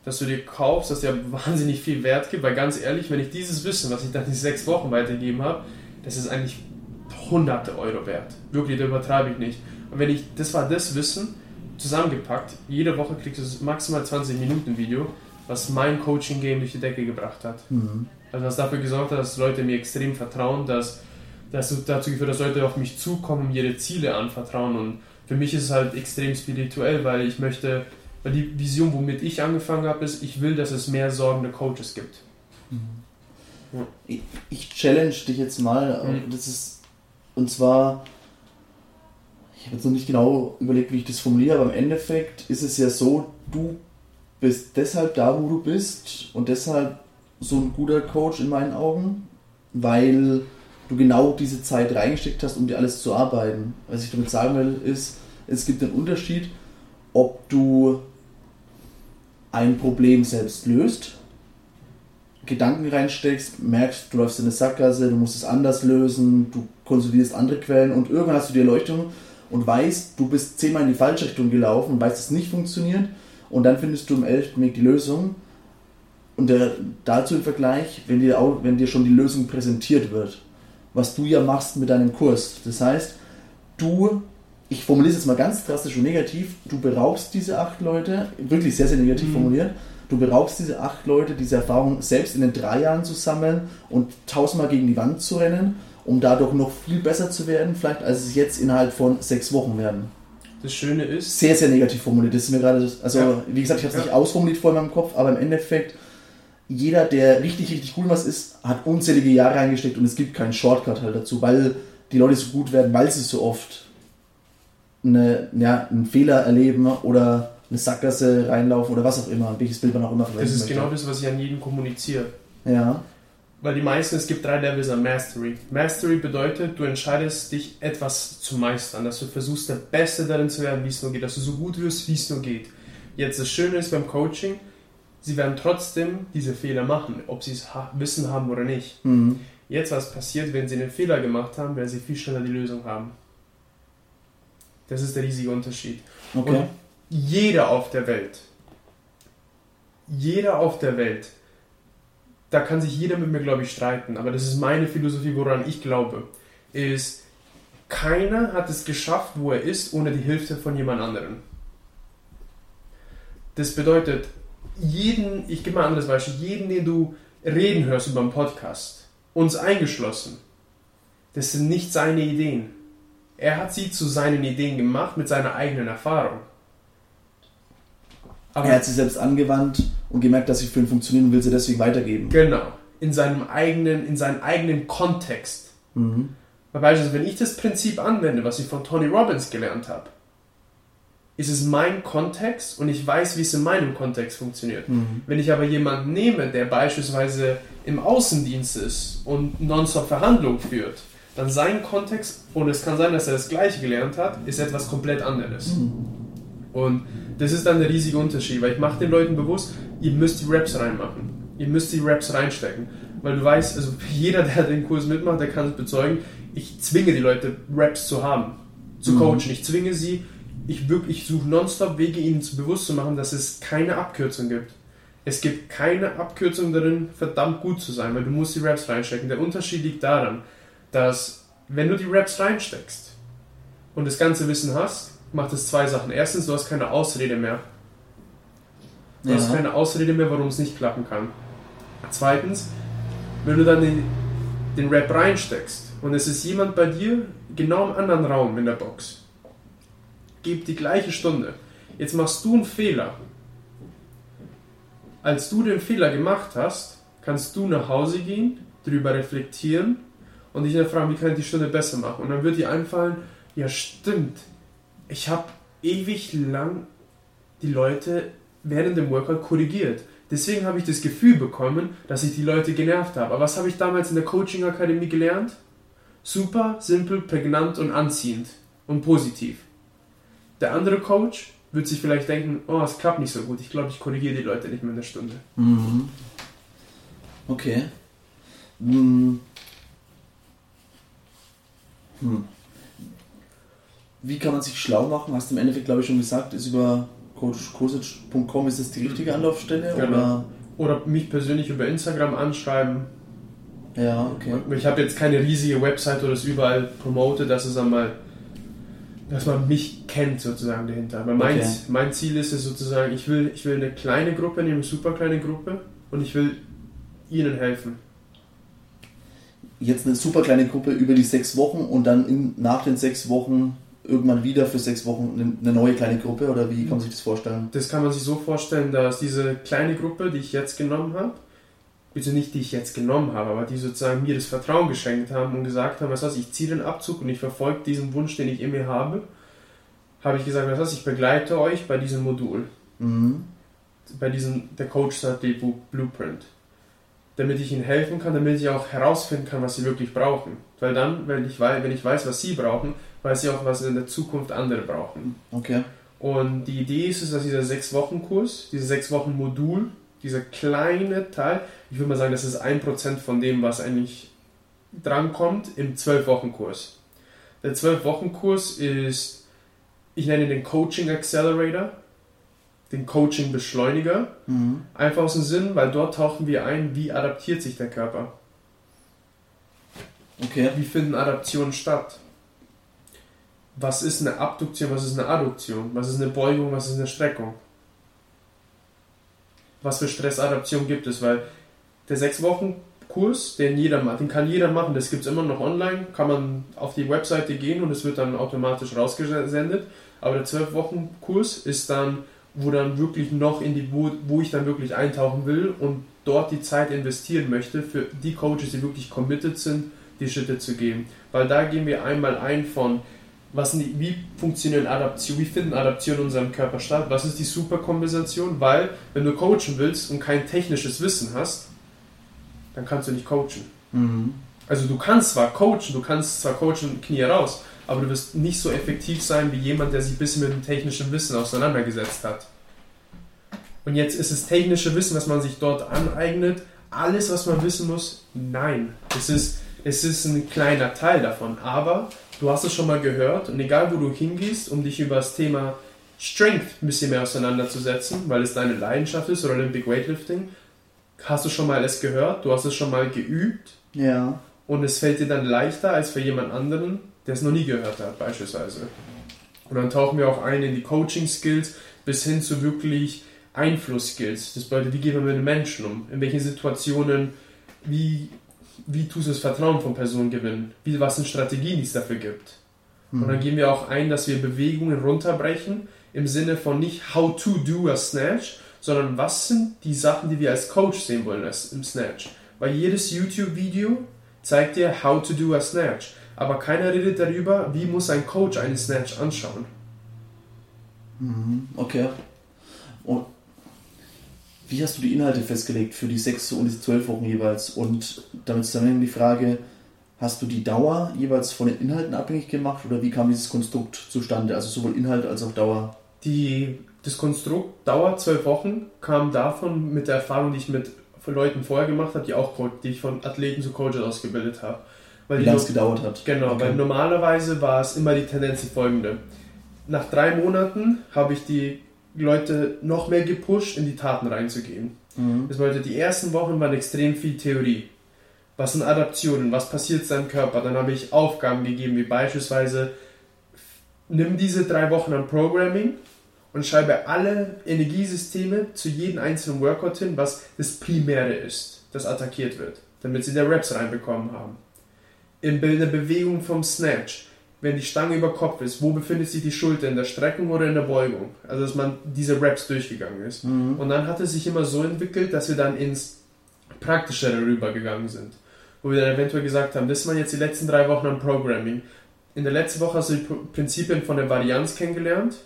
dass du dir kaufst, das dir wahnsinnig viel Wert gibt, weil ganz ehrlich, wenn ich dieses Wissen, was ich dann in sechs Wochen weitergegeben habe, das ist eigentlich hunderte Euro wert. Wirklich, da übertreibe ich nicht. Und wenn ich, das war das Wissen, zusammengepackt, jede Woche kriegst du maximal 20 Minuten Video, was mein Coaching-Game durch die Decke gebracht hat. Mhm. Also was dafür gesorgt hat, dass Leute mir extrem vertrauen, dass das dazu geführt, dass Leute auf mich zukommen, ihre Ziele anvertrauen und für mich ist es halt extrem spirituell, weil ich möchte, weil die Vision, womit ich angefangen habe, ist, ich will, dass es mehr sorgende Coaches gibt. Mhm. Ich, ich, challenge dich jetzt mal, mhm. das ist, und zwar, ich habe jetzt noch nicht genau überlegt, wie ich das formuliere, aber im Endeffekt ist es ja so, du bist deshalb da, wo du bist und deshalb so ein guter Coach in meinen Augen, weil du genau diese Zeit reingesteckt hast, um dir alles zu arbeiten. Was ich damit sagen will, ist, es gibt einen Unterschied, ob du ein Problem selbst löst, Gedanken reinsteckst, merkst, du läufst in eine Sackgasse, du musst es anders lösen, du konsolidierst andere Quellen und irgendwann hast du die Erleuchtung und weißt, du bist zehnmal in die falsche Richtung gelaufen und weißt, es nicht funktioniert und dann findest du im elften Weg die Lösung und der, dazu im Vergleich, wenn dir, auch, wenn dir schon die Lösung präsentiert wird, was du ja machst mit deinem Kurs. Das heißt, du, ich formuliere es jetzt mal ganz drastisch und negativ, du beraubst diese acht Leute, wirklich sehr, sehr negativ mhm. formuliert, du beraubst diese acht Leute diese Erfahrung selbst in den drei Jahren zu sammeln und tausendmal gegen die Wand zu rennen, um dadurch noch viel besser zu werden, vielleicht als es jetzt innerhalb von sechs Wochen werden. Das Schöne ist. Sehr, sehr negativ formuliert. Das ist mir gerade, also ja. wie gesagt, ich habe es ja. nicht ausformuliert vor meinem Kopf, aber im Endeffekt jeder, der richtig, richtig cool was ist, hat unzählige Jahre reingesteckt und es gibt keinen Shortcut halt dazu, weil die Leute so gut werden, weil sie so oft eine, ja, einen Fehler erleben oder eine Sackgasse reinlaufen oder was auch immer, welches Bild man auch immer verwenden Das ist möchte. genau das, was ich an jedem kommuniziere. Ja. Weil die meisten, es gibt drei Levels an Mastery. Mastery bedeutet, du entscheidest dich, etwas zu meistern, dass du versuchst, der Beste darin zu werden, wie es nur geht, dass du so gut wirst, wie es nur geht. Jetzt das Schöne ist beim Coaching, sie werden trotzdem diese Fehler machen, ob sie es ha wissen haben oder nicht. Mhm. Jetzt, was passiert, wenn sie einen Fehler gemacht haben, werden sie viel schneller die Lösung haben. Das ist der riesige Unterschied. Okay. Und jeder auf der Welt, jeder auf der Welt, da kann sich jeder mit mir, glaube ich, streiten, aber das ist meine Philosophie, woran ich glaube, ist, keiner hat es geschafft, wo er ist, ohne die Hilfe von jemand anderem. Das bedeutet, jeden, ich gebe mal ein anderes Beispiel, jeden, den du reden hörst über einen Podcast, uns eingeschlossen, das sind nicht seine Ideen. Er hat sie zu seinen Ideen gemacht mit seiner eigenen Erfahrung. Aber er hat sie selbst angewandt und gemerkt, dass sie für ihn funktionieren und will sie deswegen weitergeben. Genau. In seinem eigenen, in seinem eigenen Kontext. Mhm. Beispielsweise, wenn ich das Prinzip anwende, was ich von Tony Robbins gelernt habe, ist es mein Kontext und ich weiß, wie es in meinem Kontext funktioniert. Mhm. Wenn ich aber jemanden nehme, der beispielsweise im Außendienst ist und nonstop Verhandlungen führt, dann sein Kontext, und es kann sein, dass er das Gleiche gelernt hat, ist etwas komplett anderes. Mhm. Und das ist dann der riesige Unterschied, weil ich mache den Leuten bewusst, ihr müsst die Raps reinmachen. Ihr müsst die Raps reinstecken. Weil du weißt, also jeder, der den Kurs mitmacht, der kann es bezeugen, ich zwinge die Leute, Raps zu haben, zu mhm. coachen. Ich zwinge sie, ich wirklich suche nonstop Wege, ihnen bewusst zu machen, dass es keine Abkürzung gibt. Es gibt keine Abkürzung darin, verdammt gut zu sein, weil du musst die Raps reinstecken. Der Unterschied liegt daran, dass wenn du die Raps reinsteckst und das ganze Wissen hast, macht es zwei Sachen. Erstens, du hast keine Ausrede mehr. Du ja. hast keine Ausrede mehr, warum es nicht klappen kann. Zweitens, wenn du dann den, den Rap reinsteckst und es ist jemand bei dir genau im anderen Raum in der Box gebe die gleiche Stunde. Jetzt machst du einen Fehler. Als du den Fehler gemacht hast, kannst du nach Hause gehen, darüber reflektieren und dich dann fragen, wie kann ich die Stunde besser machen? Und dann wird dir einfallen, ja stimmt, ich habe ewig lang die Leute während dem Workout korrigiert. Deswegen habe ich das Gefühl bekommen, dass ich die Leute genervt habe. Aber was habe ich damals in der Coaching Akademie gelernt? Super, simpel, prägnant und anziehend und positiv. Der andere Coach wird sich vielleicht denken, oh, es klappt nicht so gut. Ich glaube, ich korrigiere die Leute nicht mehr in der Stunde. Mhm. Okay. Hm. Wie kann man sich schlau machen? Hast du im Endeffekt, glaube ich, schon gesagt, ist über coachkosic.com ist das die richtige Anlaufstelle? Genau. Oder? oder mich persönlich über Instagram anschreiben. Ja, okay. Ich habe jetzt keine riesige Website oder es überall promote, dass es einmal dass man mich kennt sozusagen dahinter. Aber mein, Okay. mein Ziel ist es sozusagen, ich will, ich will eine kleine Gruppe nehmen, eine super kleine Gruppe und ich will ihnen helfen. Jetzt eine super kleine Gruppe über die sechs Wochen und dann in, nach den sechs Wochen irgendwann wieder für sechs Wochen eine, neue kleine Gruppe oder wie kann man sich das vorstellen? Das kann man sich so vorstellen, dass diese kleine Gruppe, die ich jetzt genommen habe, bitte nicht die ich jetzt genommen habe, aber die sozusagen mir das Vertrauen geschenkt haben und gesagt haben, was heißt, ich ziehe den Abzug und ich verfolge diesen Wunsch, den ich in mir habe, habe ich gesagt, was heißt, ich begleite euch bei diesem Modul, Mhm. bei diesem der Coach Study Blueprint, damit ich ihnen helfen kann, damit ich auch herausfinden kann, was sie wirklich brauchen. Weil dann, wenn ich weiß, wenn ich weiß, was sie brauchen, weiß ich auch, was in der Zukunft andere brauchen. Okay. Und die Idee ist es, dass dieser sechs Wochen Kurs, dieses sechs Wochen Modul, dieser kleine Teil, ich würde mal sagen, das ist ein Prozent von dem, was eigentlich drankommt im zwölf Wochen Kurs. Der zwölf Wochen Kurs ist, ich nenne den Coaching Accelerator, den Coaching Beschleuniger. Mhm. Einfach aus dem Sinn, weil dort tauchen wir ein, wie adaptiert sich der Körper. Okay. Wie finden Adaptionen statt? Was ist eine Abduktion, was ist eine Adduktion? Was ist eine Beugung, was ist eine Streckung? Was für Stressadaption gibt es? Weil der sechs Wochen Kurs, den jeder macht, den kann jeder machen, das gibt es immer noch online, kann man auf die Webseite gehen und es wird dann automatisch rausgesendet. Aber der zwölf Wochen Kurs ist dann, wo dann wirklich noch in die, wo, wo ich dann wirklich eintauchen will und dort die Zeit investieren möchte für die Coaches, die wirklich committed sind, die Schritte zu gehen. Weil da gehen wir einmal ein von, was die, wie funktionieren Adaptionen, wie finden Adaptionen in unserem Körper statt, was ist die Superkompensation, weil wenn du coachen willst und kein technisches Wissen hast, dann kannst du nicht coachen. Mhm. Also du kannst zwar coachen, du kannst zwar coachen, Knie raus, aber du wirst nicht so effektiv sein wie jemand, der sich ein bisschen mit dem technischen Wissen auseinandergesetzt hat. Und jetzt ist es technische Wissen, was man sich dort aneignet, alles, was man wissen muss, nein. Es ist, es ist ein kleiner Teil davon, aber du hast es schon mal gehört und egal wo du hingehst, um dich über das Thema Strength ein bisschen mehr auseinanderzusetzen, weil es deine Leidenschaft ist oder Olympic Weightlifting, hast du schon mal es gehört, du hast es schon mal geübt Ja. und es fällt dir dann leichter als für jemand anderen, der es noch nie gehört hat, beispielsweise. Und dann tauchen wir auch ein in die Coaching-Skills bis hin zu wirklich Einfluss-Skills. Das bedeutet, wie geht man mit den Menschen um? In welchen Situationen, wie, wie tust du das Vertrauen von Personen gewinnen? Wie, was sind Strategien, die es dafür gibt? Und dann gehen wir auch ein, dass wir Bewegungen runterbrechen, im Sinne von nicht how to do a Snatch, sondern was sind die Sachen, die wir als Coach sehen wollen im Snatch. Weil jedes YouTube-Video zeigt dir how to do a Snatch, aber keiner redet darüber, wie muss ein Coach einen Snatch anschauen. Mhm. Okay. Und wie hast du die Inhalte festgelegt für die sechs und die zwölf Wochen jeweils? Und damit zusammenhängt die Frage, hast du die Dauer jeweils von den Inhalten abhängig gemacht oder wie kam dieses Konstrukt zustande? Also sowohl Inhalt als auch Dauer. Die, das Konstrukt dauert zwölf Wochen, kam davon mit der Erfahrung, die ich mit Leuten vorher gemacht habe, die auch die ich von Athleten zu Coaches ausgebildet habe. Weil Wie lange es gedauert hat. Genau, Okay. weil normalerweise war es immer die Tendenz die folgende. Nach drei Monaten habe ich die Leute noch mehr gepusht, in die Taten reinzugehen. Mhm. Das bedeutet, die ersten Wochen waren extrem viel Theorie. Was sind Adaptionen? Was passiert in seinem Körper? Dann habe ich Aufgaben gegeben, wie beispielsweise, nimm diese drei Wochen an Programming und schreibe alle Energiesysteme zu jedem einzelnen Workout hin, was das Primäre ist, das attackiert wird, damit sie da Reps reinbekommen haben. In der Bewegung vom Snatch, wenn die Stange über Kopf ist, wo befindet sich die Schulter, in der Streckung oder in der Beugung? Also, dass man diese Reps durchgegangen ist. Mhm. Und dann hat es sich immer so entwickelt, dass wir dann ins Praktischere rübergegangen sind. Wo wir dann eventuell gesagt haben, das waren jetzt die letzten drei Wochen an Programming. In der letzten Woche hast du die Prinzipien von der Varianz kennengelernt.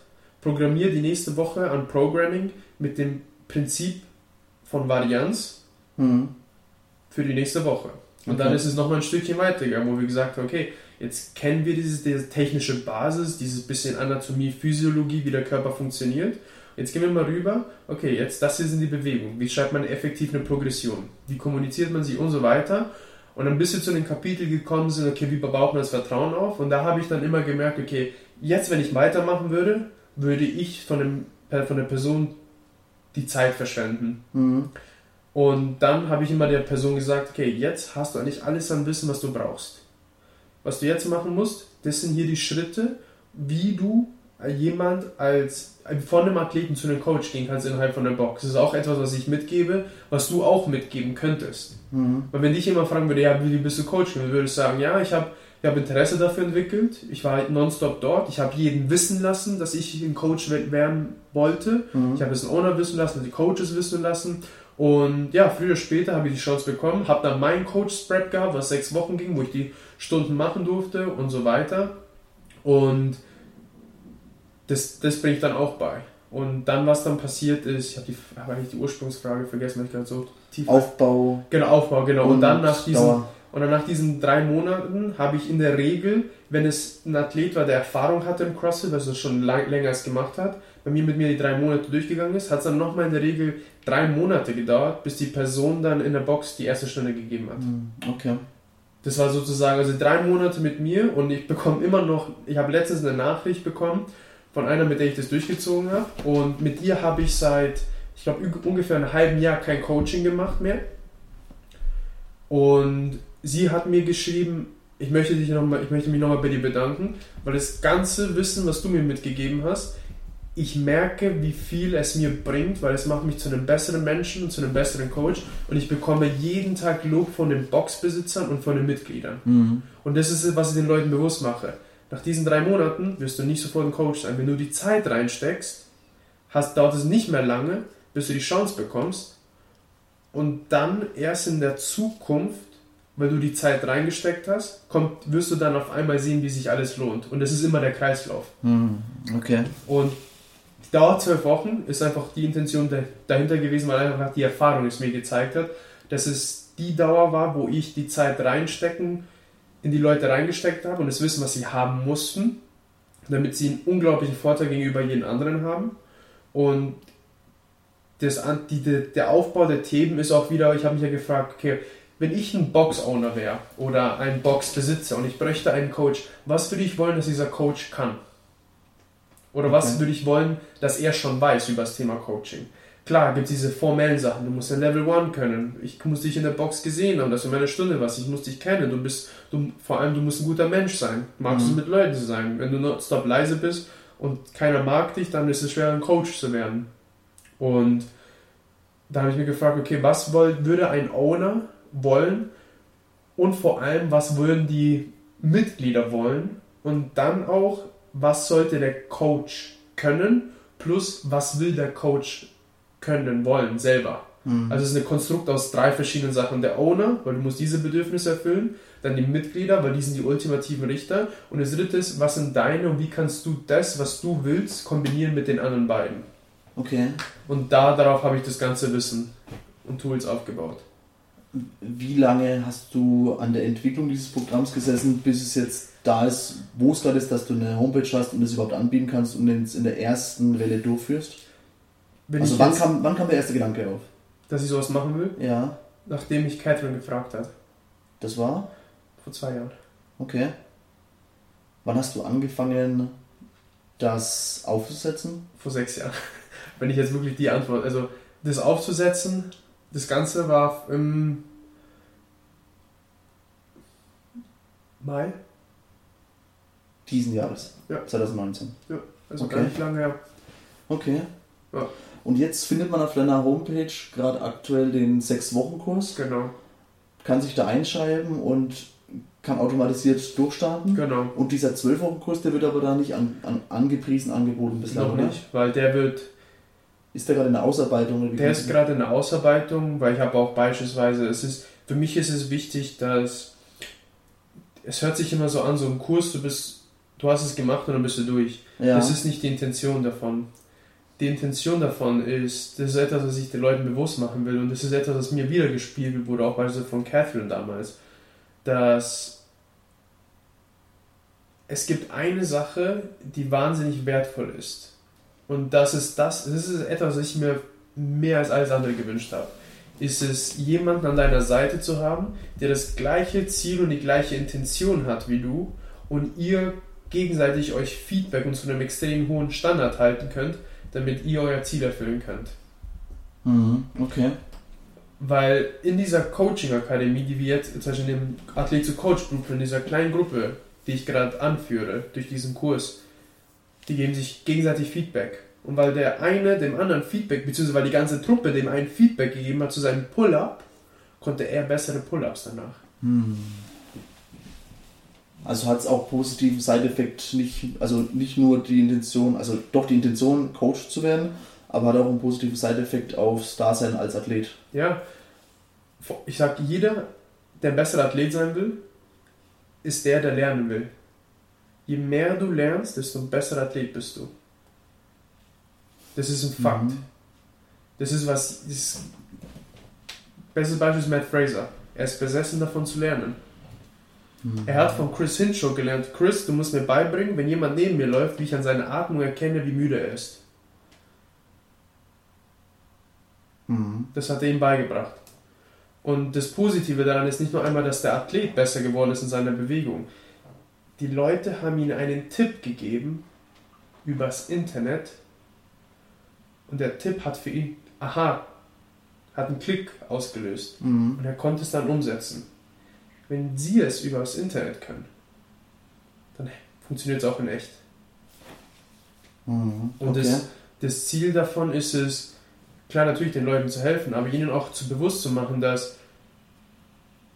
Programmier die nächste Woche an Programming mit dem Prinzip von Varianz Mhm. für die nächste Woche. Und dann Okay. ist es nochmal ein Stückchen weitergegangen, wo wir gesagt haben, okay, jetzt kennen wir diese, diese technische Basis, dieses bisschen Anatomie, Physiologie, wie der Körper funktioniert. Jetzt gehen wir mal rüber, okay, jetzt das hier sind die Bewegungen. Wie schreibt man effektiv eine Progression? Wie kommuniziert man sie und so weiter? Und dann bis wir zu den Kapitel gekommen sind, okay, wie baut man das Vertrauen auf? Und da habe ich dann immer gemerkt, okay, jetzt, wenn ich weitermachen würde, würde ich von, dem, von der Person die Zeit verschwenden. Mhm. Und dann habe ich immer der Person gesagt, okay, jetzt hast du eigentlich alles an Wissen, was du brauchst. Was du jetzt machen musst, das sind hier die Schritte, wie du jemand als von einem Athleten zu einem Coach gehen kannst innerhalb von der Box. Das ist auch etwas, was ich mitgebe, was du auch mitgeben könntest. Mhm. Weil wenn dich jemand fragen würde, ja, wie bist du Coach? Dann würde ich sagen, ja, ich habe ich hab Interesse dafür entwickelt. Ich war halt nonstop dort. Ich habe jeden wissen lassen, dass ich ein Coach werden wollte. Mhm. Ich habe es einen Owner wissen lassen, die Coaches wissen lassen. Und ja, früher oder später habe ich die Chance bekommen, habe dann meinen Coach-Spread gehabt, was sechs Wochen ging, wo ich die Stunden machen durfte und so weiter. Und das, das bringe ich dann auch bei. Und dann, was dann passiert ist, ich habe hab eigentlich die Ursprungsfrage vergessen, weil ich gerade so tief. Aufbau. Genau, Aufbau, genau. Und, und dann nach diesen, und dann nach diesen drei Monaten habe ich in der Regel, wenn es ein Athlet war, der Erfahrung hatte im CrossFit, also schon lang, länger als gemacht hat, bei mir mit mir die drei Monate durchgegangen ist, hat es dann nochmal in der Regel drei Monate gedauert, bis die Person dann in der Box die erste Stunde gegeben hat. Hm, okay. Das war sozusagen, also drei Monate mit mir und ich bekomme immer noch, ich habe letztens eine Nachricht bekommen von einer, mit der ich das durchgezogen habe. Und mit ihr habe ich seit, ich glaube, ungefähr einem halben Jahr kein Coaching gemacht mehr. Und sie hat mir geschrieben, ich möchte, dich noch mal, ich möchte mich nochmal bei dir bedanken, weil das ganze Wissen, was du mir mitgegeben hast, ich merke, wie viel es mir bringt, weil es macht mich zu einem besseren Menschen und zu einem besseren Coach und ich bekomme jeden Tag Lob von den Boxbesitzern und von den Mitgliedern. Mhm. Und das ist es, was ich den Leuten bewusst mache. Nach diesen drei Monaten wirst du nicht sofort ein Coach sein. Wenn du die Zeit reinsteckst, hast, dauert es nicht mehr lange, bis du die Chance bekommst. Und dann erst in der Zukunft, weil du die Zeit reingesteckt hast, kommt, wirst du dann auf einmal sehen, wie sich alles lohnt. Und das ist immer der Kreislauf. Hm, okay. Und dauert zwölf Wochen, ist einfach die Intention dahinter gewesen, weil einfach die Erfahrung es mir gezeigt hat, dass es die Dauer war, wo ich die Zeit reinstecken in die Leute reingesteckt habe und das Wissen, was sie haben mussten, damit sie einen unglaublichen Vorteil gegenüber jedem anderen haben. Und das, die, der Aufbau der Themen ist auch wieder, ich habe mich ja gefragt, okay, wenn ich ein Box-Owner wäre oder ein Box-Besitzer und ich bräuchte einen Coach, was würde ich wollen, dass dieser Coach kann? Oder okay. was würde ich wollen, dass er schon weiß über das Thema Coaching? Klar, gibt es diese formellen Sachen. Du musst ja Level 1 können. Ich muss dich in der Box gesehen haben, dass du meine Stunde was. Ich muss dich kennen. Du bist, du, vor allem, du musst ein guter Mensch sein. Magst mhm. es mit Leuten zu sein. Wenn du nonstop leise bist und keiner mag dich, dann ist es schwer, ein Coach zu werden. Und da habe ich mir gefragt, okay, was wollt, würde ein Owner wollen? Und vor allem, was würden die Mitglieder wollen? Und dann auch, was sollte der Coach können? Plus, was will der Coach können, wollen, selber. Mhm. Also es ist ein Konstrukt aus drei verschiedenen Sachen. Der Owner, weil du musst diese Bedürfnisse erfüllen, dann die Mitglieder, weil die sind die ultimativen Richter und das dritte ist, was sind deine und wie kannst du das, was du willst, kombinieren mit den anderen beiden. Okay. Und da darauf habe ich das ganze Wissen und Tools aufgebaut. Wie lange hast du an der Entwicklung dieses Programms gesessen, bis es jetzt da ist, wo es gerade ist, dass du eine Homepage hast und es überhaupt anbieten kannst und es in der ersten Welle durchführst? Wenn also wann kam, wann kam der erste Gedanke auf? Dass ich sowas machen will? Ja. Nachdem mich Catherine gefragt hat. Das war? Vor zwei Jahren. Okay. Wann hast du angefangen, das aufzusetzen? Vor sechs Jahren. Wenn ich jetzt wirklich die Antwort. Also das aufzusetzen, das Ganze war im Mai. Diesen Jahres? Ja. 2019. Ja, also okay. gar nicht lange her. Okay. Ja. Und jetzt findet man auf deiner Homepage gerade aktuell den 6-Wochen-Kurs. Genau. Kann sich da einschreiben und kann automatisiert durchstarten. Genau. Und dieser 12-Wochen-Kurs, der wird aber da nicht an, an, angepriesen, angeboten bislang. Noch nicht, weil der wird. Ist der gerade in der Ausarbeitung? der ist gerade in der Ausarbeitung, weil ich habe auch beispielsweise, es ist, für mich ist es wichtig, dass es hört sich immer so an, so ein Kurs, du bist, du hast es gemacht und dann bist du durch. Ja. Das ist nicht die Intention davon die Intention davon ist, das ist etwas, was ich den Leuten bewusst machen will und das ist etwas, was mir wiedergespiegelt wurde, auch beispielsweise von Catherine damals, dass es gibt eine Sache, die wahnsinnig wertvoll ist und das ist das, das ist etwas, was ich mir mehr als alles andere gewünscht habe, ist es, jemanden an deiner Seite zu haben, der das gleiche Ziel und die gleiche Intention hat wie du und ihr gegenseitig euch Feedback und zu einem extrem hohen Standard halten könnt, damit ihr euer Ziel erfüllen könnt. Mhm, okay. Weil in dieser Coaching-Akademie, die wir jetzt, zum Beispiel in dem Athlet zu Coach-Gruppe, in dieser kleinen Gruppe, die ich gerade anführe, durch diesen Kurs, Die geben sich gegenseitig Feedback. Und weil der eine dem anderen Feedback, beziehungsweise weil die ganze Truppe dem einen Feedback gegeben hat zu seinem Pull-Up, konnte er bessere Pull-Ups danach. Hm. Also hat es auch positiven Side-Effekt, nicht, also nicht nur die Intention, also doch die Intention, Coach zu werden, aber hat auch einen positiven Side-Effekt aufs Dasein als Athlet. Ja, ich sag, jeder, der ein besserer Athlet sein will, ist der, der lernen will. Je mehr du lernst, desto ein besserer Athlet bist du. Das ist ein Fakt. Mhm. Das ist was. Das bestes Beispiel ist Matt Fraser. Er ist besessen davon zu lernen. Mhm. Er hat von Chris Hinshaw gelernt: Chris, du musst mir beibringen, wenn jemand neben mir läuft, wie ich an seiner Atmung erkenne, wie müde er ist. Mhm. Das hat er ihm beigebracht. Und das Positive daran ist nicht nur einmal, dass der Athlet besser geworden ist in seiner Bewegung. Die Leute haben ihm einen Tipp gegeben übers Internet, und der Tipp hat für ihn, aha, hat einen Klick ausgelöst. Mhm. Und er konnte es dann umsetzen. Wenn Sie es über das Internet können, dann funktioniert es auch in echt. Mhm. Okay. Und das, das Ziel davon ist es, klar natürlich den Leuten zu helfen, aber ihnen auch zu bewusst zu machen, dass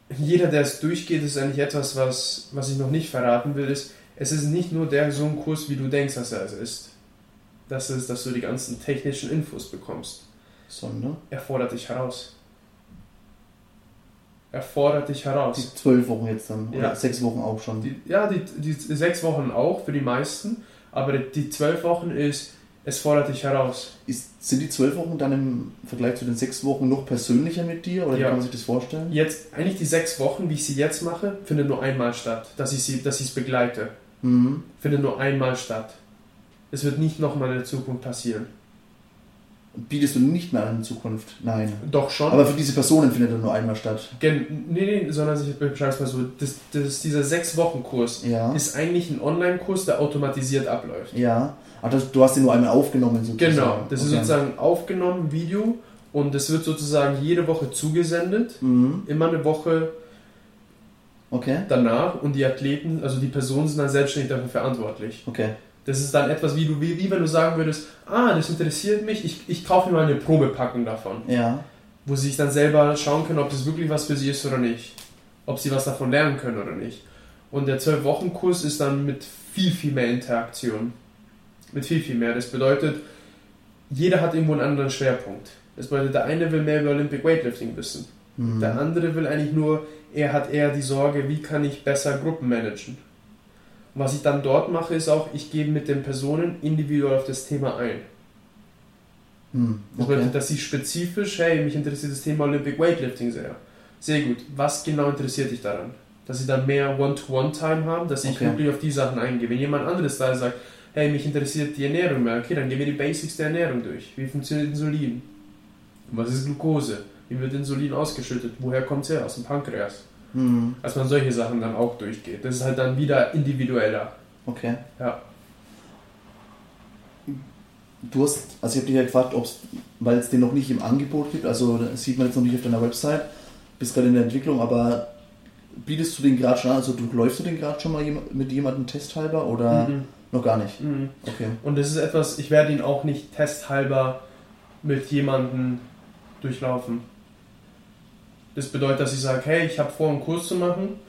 jeder, der es durchgeht, ist eigentlich etwas, was, was ich noch nicht verraten will, ist, es ist nicht nur der so ein Kurs, wie du denkst, dass er es ist das ist, dass du die ganzen technischen Infos bekommst. Sondern? Er fordert dich heraus. Er fordert dich heraus. Die zwölf Wochen jetzt dann? Oder ja. sechs Wochen auch schon? Die, ja, die, die sechs Wochen auch für die meisten. Aber die zwölf Wochen ist, es fordert dich heraus. Ist, sind die zwölf Wochen dann im Vergleich zu den sechs Wochen noch persönlicher mit dir? Oder ja. wie kann man sich das vorstellen? Jetzt, eigentlich die sechs Wochen, wie ich sie jetzt mache, findet nur einmal statt. Dass ich sie, dass ich es begleite. Mhm. Findet nur einmal statt. Es wird nicht nochmal in der Zukunft passieren. Bietest du nicht mehr an in Zukunft? Nein. Doch schon. Aber für diese Personen findet er nur einmal statt. Gen nee, nee, sondern ich beschreibe es mal so. Das, das, dieser sechs Wochen Kurs ja. ist eigentlich ein Online-Kurs, der automatisiert abläuft. Ja. Aber du hast ihn nur einmal aufgenommen sozusagen. Genau. Das okay. ist sozusagen aufgenommen, Video. Und es wird sozusagen jede Woche zugesendet. Mhm. Immer eine Woche okay. danach. Und die Athleten, also die Personen sind dann selbstständig dafür verantwortlich. Okay. Das ist dann etwas, wie, du, wie, wie wenn du sagen würdest, ah, das interessiert mich, ich, ich kaufe mir mal eine Probepackung davon. Ja. Wo sie sich dann selber schauen können, ob das wirklich was für sie ist oder nicht. Ob sie was davon lernen können oder nicht. Und der 12-Wochen-Kurs ist dann mit viel, viel mehr Interaktion. Mit viel, viel mehr. Das bedeutet, jeder hat irgendwo einen anderen Schwerpunkt. Das bedeutet, der eine will mehr über Olympic Weightlifting wissen. Mhm. Der andere will eigentlich nur, er hat eher die Sorge, wie kann ich besser Gruppen managen. Und was ich dann dort mache, ist auch, ich gehe mit den Personen individuell auf das Thema ein. Hm, okay. Das dass sie spezifisch, hey, mich interessiert das Thema Olympic Weightlifting sehr. Sehr gut. Was genau interessiert dich daran? Dass sie dann mehr One-to-One-Time haben, dass ich okay. wirklich auf die Sachen eingehe. Wenn jemand anderes da sagt, hey, mich interessiert die Ernährung mehr, okay, dann gehen wir die Basics der Ernährung durch. Wie funktioniert Insulin? Was ist Glucose? Wie wird Insulin ausgeschüttet? Woher kommt es her? Aus dem Pankreas. Mhm. Dass man solche Sachen dann auch durchgeht. Das ist halt dann wieder individueller. Okay. Ja. Du hast, also ich habe dich ja gefragt, ob es, weil es den noch nicht im Angebot gibt, also das sieht man jetzt noch nicht auf deiner Website, bist gerade in der Entwicklung, aber bietest du den gerade schon an, also durchläufst du den gerade schon mal mit jemandem testhalber oder mhm. noch gar nicht? Mhm. Okay. Und das ist etwas, ich werde ihn auch nicht testhalber mit jemandem durchlaufen. Das bedeutet, dass ich sage, hey, ich habe vor, einen Kurs zu machen.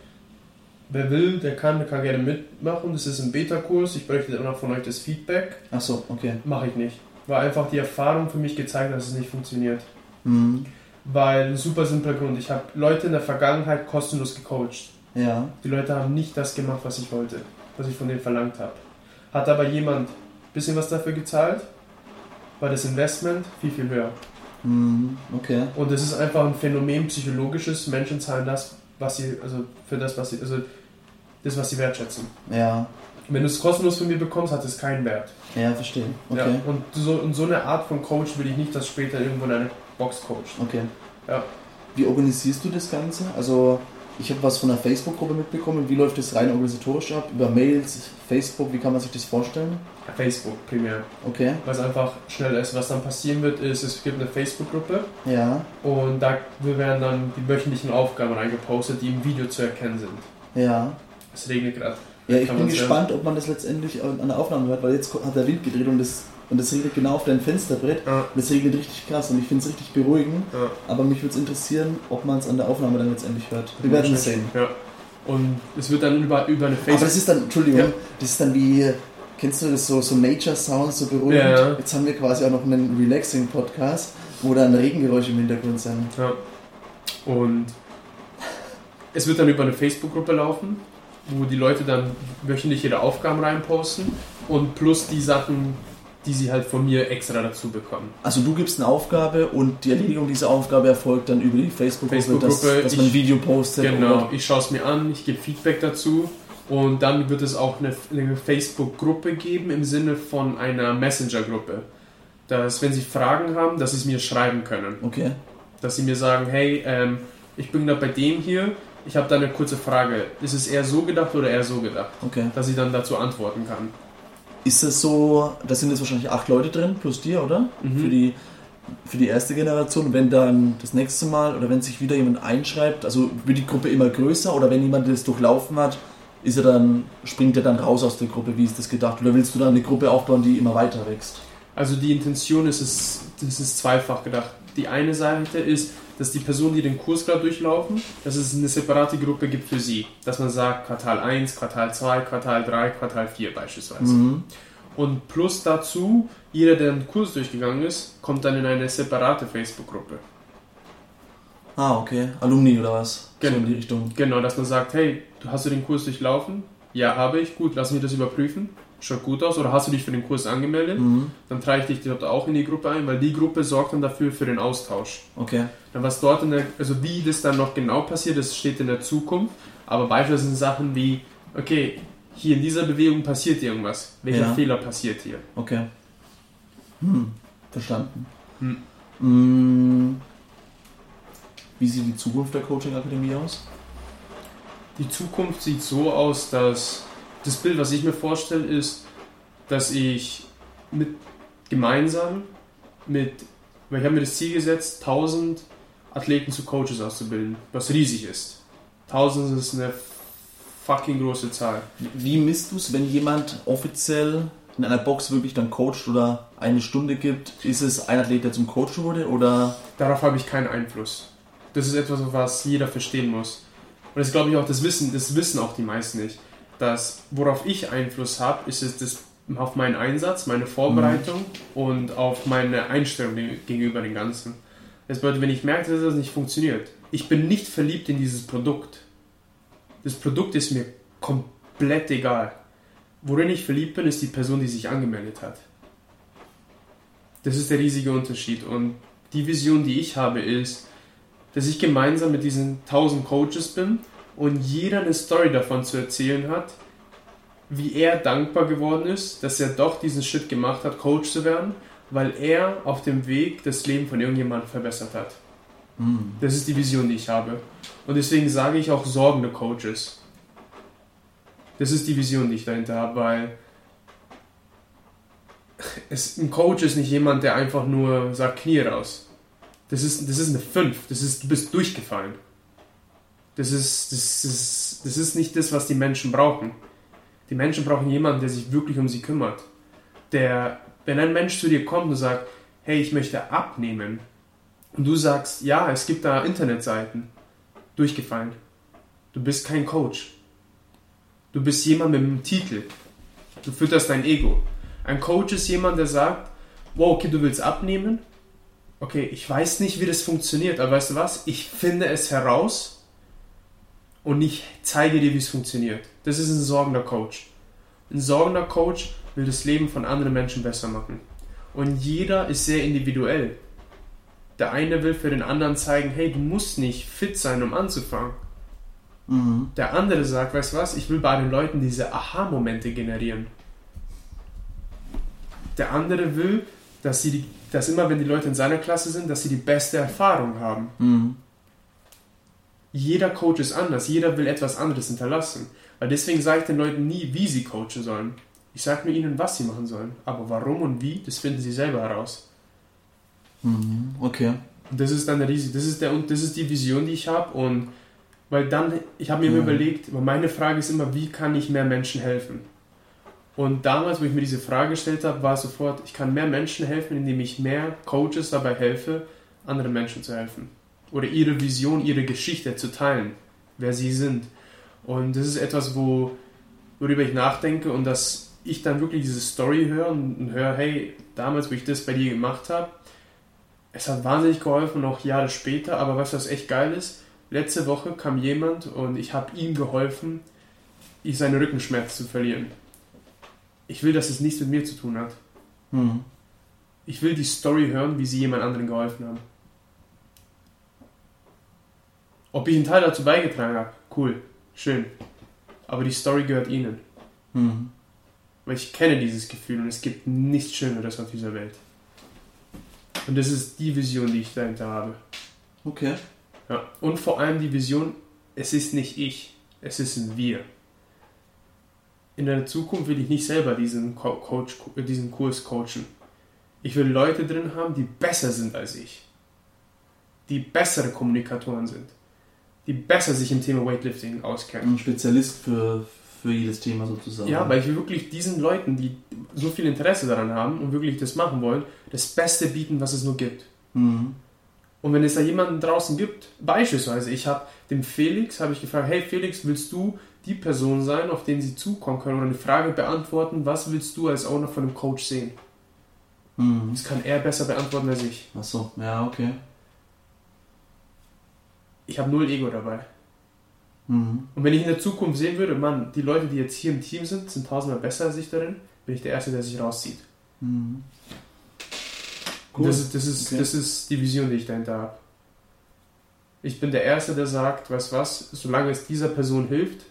Wer will, der kann, der kann gerne mitmachen. Das ist ein Beta-Kurs. Ich bräuchte dann auch von euch das Feedback. Ach so, okay. Mache ich nicht. Weil einfach die Erfahrung für mich gezeigt hat, dass es nicht funktioniert. Mhm. Weil ein super simpler Grund. Ich habe Leute in der Vergangenheit kostenlos gecoacht. Ja. Die Leute haben nicht das gemacht, was ich wollte, was ich von denen verlangt habe. Hat aber jemand ein bisschen was dafür gezahlt, war das Investment viel, viel höher. Mhm, okay. Und es ist einfach ein Phänomen psychologisches. Menschen zahlen das, was sie, also für das, was sie, also das, was sie wertschätzen. Ja. Wenn du es kostenlos von mir bekommst, hat es keinen Wert. Ja, verstehe. Okay. Ja, und, so, und so eine Art von Coach will ich nicht, dass später irgendwo in eine Box coacht. Okay. Ja. Wie organisierst du das Ganze? Also ich habe was von der Facebook-Gruppe mitbekommen. Wie läuft das rein organisatorisch ab? Über Mails, Facebook, wie kann man sich das vorstellen? Facebook primär. Okay. Weil es einfach schnell ist. Was dann passieren wird, ist, es gibt eine Facebook-Gruppe. Ja. Und da werden dann die wöchentlichen Aufgaben reingepostet, die im Video zu erkennen sind. Ja. Es regnet gerade. Ja, ich Kann bin gespannt, ob man das letztendlich an der Aufnahme hört, weil jetzt hat der Wind gedreht und das, und das regnet genau auf dein Fensterbrett. Ja. Und das regnet richtig krass und ich finde es richtig beruhigend. Ja. Aber mich würde es interessieren, ob man es an der Aufnahme dann letztendlich hört. Wir werden es sehen. Ja. Und es wird dann über, über eine Aber Facebook. das ist dann, Entschuldigung, Ja. das ist dann wie, kennst du das so, so Nature Sounds, so beruhigend? Ja. Jetzt haben wir quasi auch noch einen Relaxing Podcast, wo dann Regengeräusche im Hintergrund sind. Ja. Und es wird dann über eine Facebook-Gruppe laufen, wo die Leute dann wöchentlich ihre Aufgaben reinposten und plus die Sachen, die sie halt von mir extra dazu bekommen. Also du gibst eine Aufgabe und die Erledigung dieser Aufgabe erfolgt dann über die Facebook-Gruppe, dass, Facebook-Gruppe, dass man ein Video postet. Genau, ich schaue es mir an, ich gebe Feedback dazu und dann wird es auch eine, eine Facebook-Gruppe geben im Sinne von einer Messenger-Gruppe. Dass, wenn sie Fragen haben, dass sie es mir schreiben können. Okay. Dass sie mir sagen, hey, ähm, ich bin da bei dem hier, ich habe da eine kurze Frage. Ist es eher so gedacht oder eher so gedacht? Okay. Dass ich dann dazu antworten kann. Ist es so, da sind jetzt wahrscheinlich acht Leute drin, plus dir, oder? Mhm. Für, die, für die erste Generation. Wenn dann das nächste Mal oder wenn sich wieder jemand einschreibt, also wird die Gruppe immer größer oder wenn jemand das durchlaufen hat, ist er dann, springt er dann raus aus der Gruppe, wie ist das gedacht? Oder willst du dann eine Gruppe aufbauen, die immer weiter wächst? Also die Intention ist es, das ist zweifach gedacht. Die eine Seite ist, dass die Personen, die den Kurs gerade durchlaufen, dass es eine separate Gruppe gibt für sie. Dass man sagt Quartal 1, Quartal 2, Quartal 3, Quartal 4 beispielsweise. Mhm. Und plus dazu, jeder, der den Kurs durchgegangen ist, kommt dann in eine separate Facebook-Gruppe. Ah, okay. Alumni oder was? So Genau. in die Richtung. Genau, dass man sagt, hey, hast du den Kurs durchlaufen? Ja, habe ich. Gut, lass mich das überprüfen. Schaut gut aus. Oder hast du dich für den Kurs angemeldet? Mhm. Dann trage ich dich dort auch in die Gruppe ein, weil die Gruppe sorgt dann dafür für den Austausch. Okay. Dann was dort in der, also wie das dann noch genau passiert, das steht in der Zukunft. Aber beispielsweise sind Sachen wie, okay, hier in dieser Bewegung passiert irgendwas. Welcher Ja. Fehler passiert hier? Okay. Hm. Verstanden. Hm. Mm. Wie sieht die Zukunft der Coaching-Akademie aus? Die Zukunft sieht so aus, dass das Bild, was ich mir vorstelle, ist, dass ich mit gemeinsam mit, weil ich habe mir das Ziel gesetzt, 1000 Athleten zu Coaches auszubilden, was riesig ist. 1000 ist eine fucking große Zahl. Wie misst du es, wenn jemand offiziell in einer Box wirklich dann coacht oder eine Stunde gibt? Ist es ein Athlet, der zum Coach wurde oder? Darauf habe ich keinen Einfluss. Das ist etwas, was jeder verstehen muss. Und das glaube ich auch, das wissen, das wissen auch die meisten nicht. Dass, worauf ich Einfluss habe, ist es das auf meinen Einsatz, meine Vorbereitung und auf meine Einstellung gegenüber dem Ganzen. Das bedeutet, wenn ich merke, dass das nicht funktioniert, ich bin nicht verliebt in dieses Produkt. Das Produkt ist mir komplett egal. Worin ich verliebt bin, ist die Person, die sich angemeldet hat. Das ist der riesige Unterschied. Und die Vision, die ich habe, ist, dass ich gemeinsam mit diesen 1000 Coaches bin und jeder eine Story davon zu erzählen hat, wie er dankbar geworden ist, dass er doch diesen Schritt gemacht hat, Coach zu werden, weil er auf dem Weg das Leben von irgendjemandem verbessert hat. Hm. Das ist die Vision, die ich habe. Und deswegen sage ich auch sorgende Coaches. Das ist die Vision, die ich dahinter habe, weil es, ein Coach ist nicht jemand, der einfach nur sagt, Knie raus. Das ist, das ist eine 5. Das ist, du bist durchgefallen. Das ist, das, ist, das ist nicht das, was die Menschen brauchen. Die Menschen brauchen jemanden, der sich wirklich um sie kümmert. Der, wenn ein Mensch zu dir kommt und sagt, hey, ich möchte abnehmen, und du sagst, ja, es gibt da Internetseiten, durchgefallen. Du bist kein Coach. Du bist jemand mit einem Titel. Du fütterst dein Ego. Ein Coach ist jemand, der sagt, wow, okay, du willst abnehmen. Okay, ich weiß nicht, wie das funktioniert, aber weißt du was? Ich finde es heraus und ich zeige dir, wie es funktioniert. Das ist ein sorgender Coach. Ein sorgender Coach will das Leben von anderen Menschen besser machen. Und jeder ist sehr individuell. Der eine will für den anderen zeigen, hey, du musst nicht fit sein, um anzufangen. Mhm. Der andere sagt, weißt du was, ich will bei den Leuten diese Aha-Momente generieren. Der andere will, dass sie die, dass immer, wenn die Leute in seiner Klasse sind, dass sie die beste Erfahrung haben. Mhm. Jeder Coach ist anders, jeder will etwas anderes hinterlassen. Weil deswegen sage ich den Leuten nie, wie sie coachen sollen. Ich sage nur ihnen, was sie machen sollen. Aber warum und wie, das finden sie selber heraus. Mhm. Okay. Und das ist dann der riesige, das ist der und das ist die Vision, die ich habe und Weil dann, ich habe mir immer überlegt, meine Frage ist immer, wie kann ich mehr Menschen helfen? Und damals, wo ich mir diese Frage gestellt habe, war sofort, ich kann mehr Menschen helfen, indem ich mehr Coaches dabei helfe, anderen Menschen zu helfen. Oder ihre Vision, ihre Geschichte zu teilen, wer sie sind. Und das ist etwas, wo, worüber ich nachdenke und dass ich dann wirklich diese Story höre und höre, hey, damals, wo ich das bei dir gemacht habe, es hat wahnsinnig geholfen, auch Jahre später, aber was das echt geil ist, letzte Woche kam jemand und ich habe ihm geholfen, seine Rückenschmerzen zu verlieren. Ich will, dass es nichts mit mir zu tun hat. Mhm. Ich will die Story hören, wie sie jemand anderen geholfen haben. Ob ich einen Teil dazu beigetragen habe, cool, schön. Aber die Story gehört ihnen. Mhm. Weil ich kenne dieses Gefühl und es gibt nichts Schöneres auf dieser Welt. Und das ist die Vision, die ich dahinter habe. Okay. Ja. Und vor allem die Vision, es ist nicht ich, es ist ein Wir. In der Zukunft will ich nicht selber diesen, Coach, diesen Kurs coachen. Ich will Leute drin haben, die besser sind als ich. Die bessere Kommunikatoren sind. Die besser sich im Thema Weightlifting auskennen. Ein Spezialist für, für jedes Thema sozusagen. Ja, weil ich will wirklich diesen Leuten, die so viel Interesse daran haben und wirklich das machen wollen, das Beste bieten, was es nur gibt. Mhm. Und wenn es da jemanden draußen gibt, beispielsweise, ich habe dem Felix, habe ich gefragt, hey Felix, willst du die Person sein, auf den sie zukommen können oder eine Frage beantworten, was willst du als Owner von einem Coach sehen? Mhm. Das kann er besser beantworten als ich. Ach so, ja, okay. Ich habe null Ego dabei. Mhm. Und wenn ich in der Zukunft sehen würde, Mann, die Leute, die jetzt hier im Team sind, sind tausendmal besser als ich darin, bin ich der Erste, der sich rauszieht. Mhm. Cool. Das, ist, das, ist, okay. das ist die Vision, die ich dahinter habe. Ich bin der Erste, der sagt, weißt was, solange es dieser Person hilft,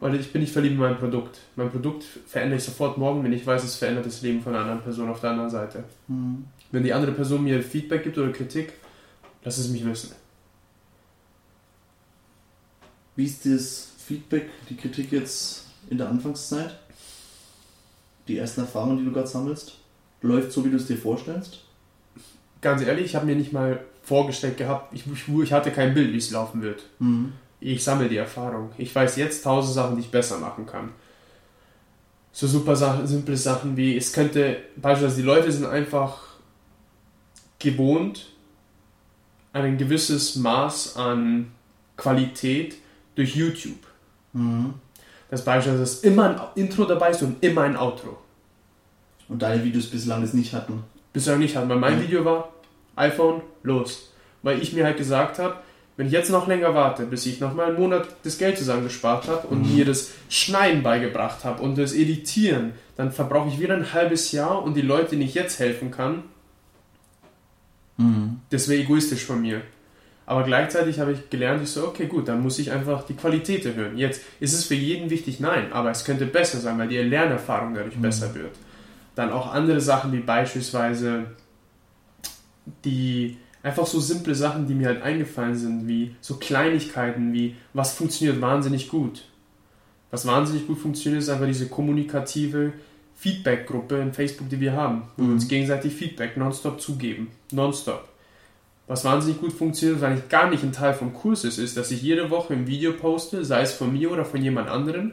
weil ich bin nicht verliebt in mein Produkt. Mein Produkt verändere ich sofort morgen, wenn ich weiß, es verändert das Leben von einer anderen Person auf der anderen Seite. Mhm. Wenn die andere Person mir Feedback gibt oder Kritik, lass es mich wissen. Wie ist das Feedback, die Kritik jetzt in der Anfangszeit? Die ersten Erfahrungen, die du gerade sammelst? Läuft so, wie du es dir vorstellst? Ganz ehrlich, ich habe mir nicht mal vorgestellt gehabt, ich, ich hatte kein Bild, wie es laufen wird. Mhm ich sammle die Erfahrung. Ich weiß jetzt tausend Sachen, die ich besser machen kann. So super Sachen, simple Sachen wie, es könnte, beispielsweise die Leute sind einfach gewohnt, ein gewisses Maß an Qualität durch YouTube. Mhm. Das beispielsweise ist immer ein Intro dabei ist und immer ein Outro. Und deine Videos bislang das nicht hatten? Bislang nicht hatten, weil mein mhm. Video war iPhone, los. Weil ich mir halt gesagt habe, wenn ich jetzt noch länger warte, bis ich noch mal einen Monat das Geld zusammengespart habe und mhm. mir das Schneiden beigebracht habe und das Editieren, dann verbrauche ich wieder ein halbes Jahr und die Leute, denen ich jetzt helfen kann, mhm. das wäre egoistisch von mir. Aber gleichzeitig habe ich gelernt, ich so, okay, gut, dann muss ich einfach die Qualität erhöhen. Jetzt ist es für jeden wichtig, nein, aber es könnte besser sein, weil die Lernerfahrung dadurch mhm. besser wird. Dann auch andere Sachen wie beispielsweise die einfach so simple Sachen, die mir halt eingefallen sind, wie so Kleinigkeiten wie, was funktioniert wahnsinnig gut. Was wahnsinnig gut funktioniert, ist einfach diese kommunikative Feedback-Gruppe in Facebook, die wir haben, wo mhm. wir uns gegenseitig Feedback nonstop zugeben. Nonstop. Was wahnsinnig gut funktioniert, weil ich gar nicht ein Teil vom Kurs ist, ist, dass ich jede Woche ein Video poste, sei es von mir oder von jemand anderem,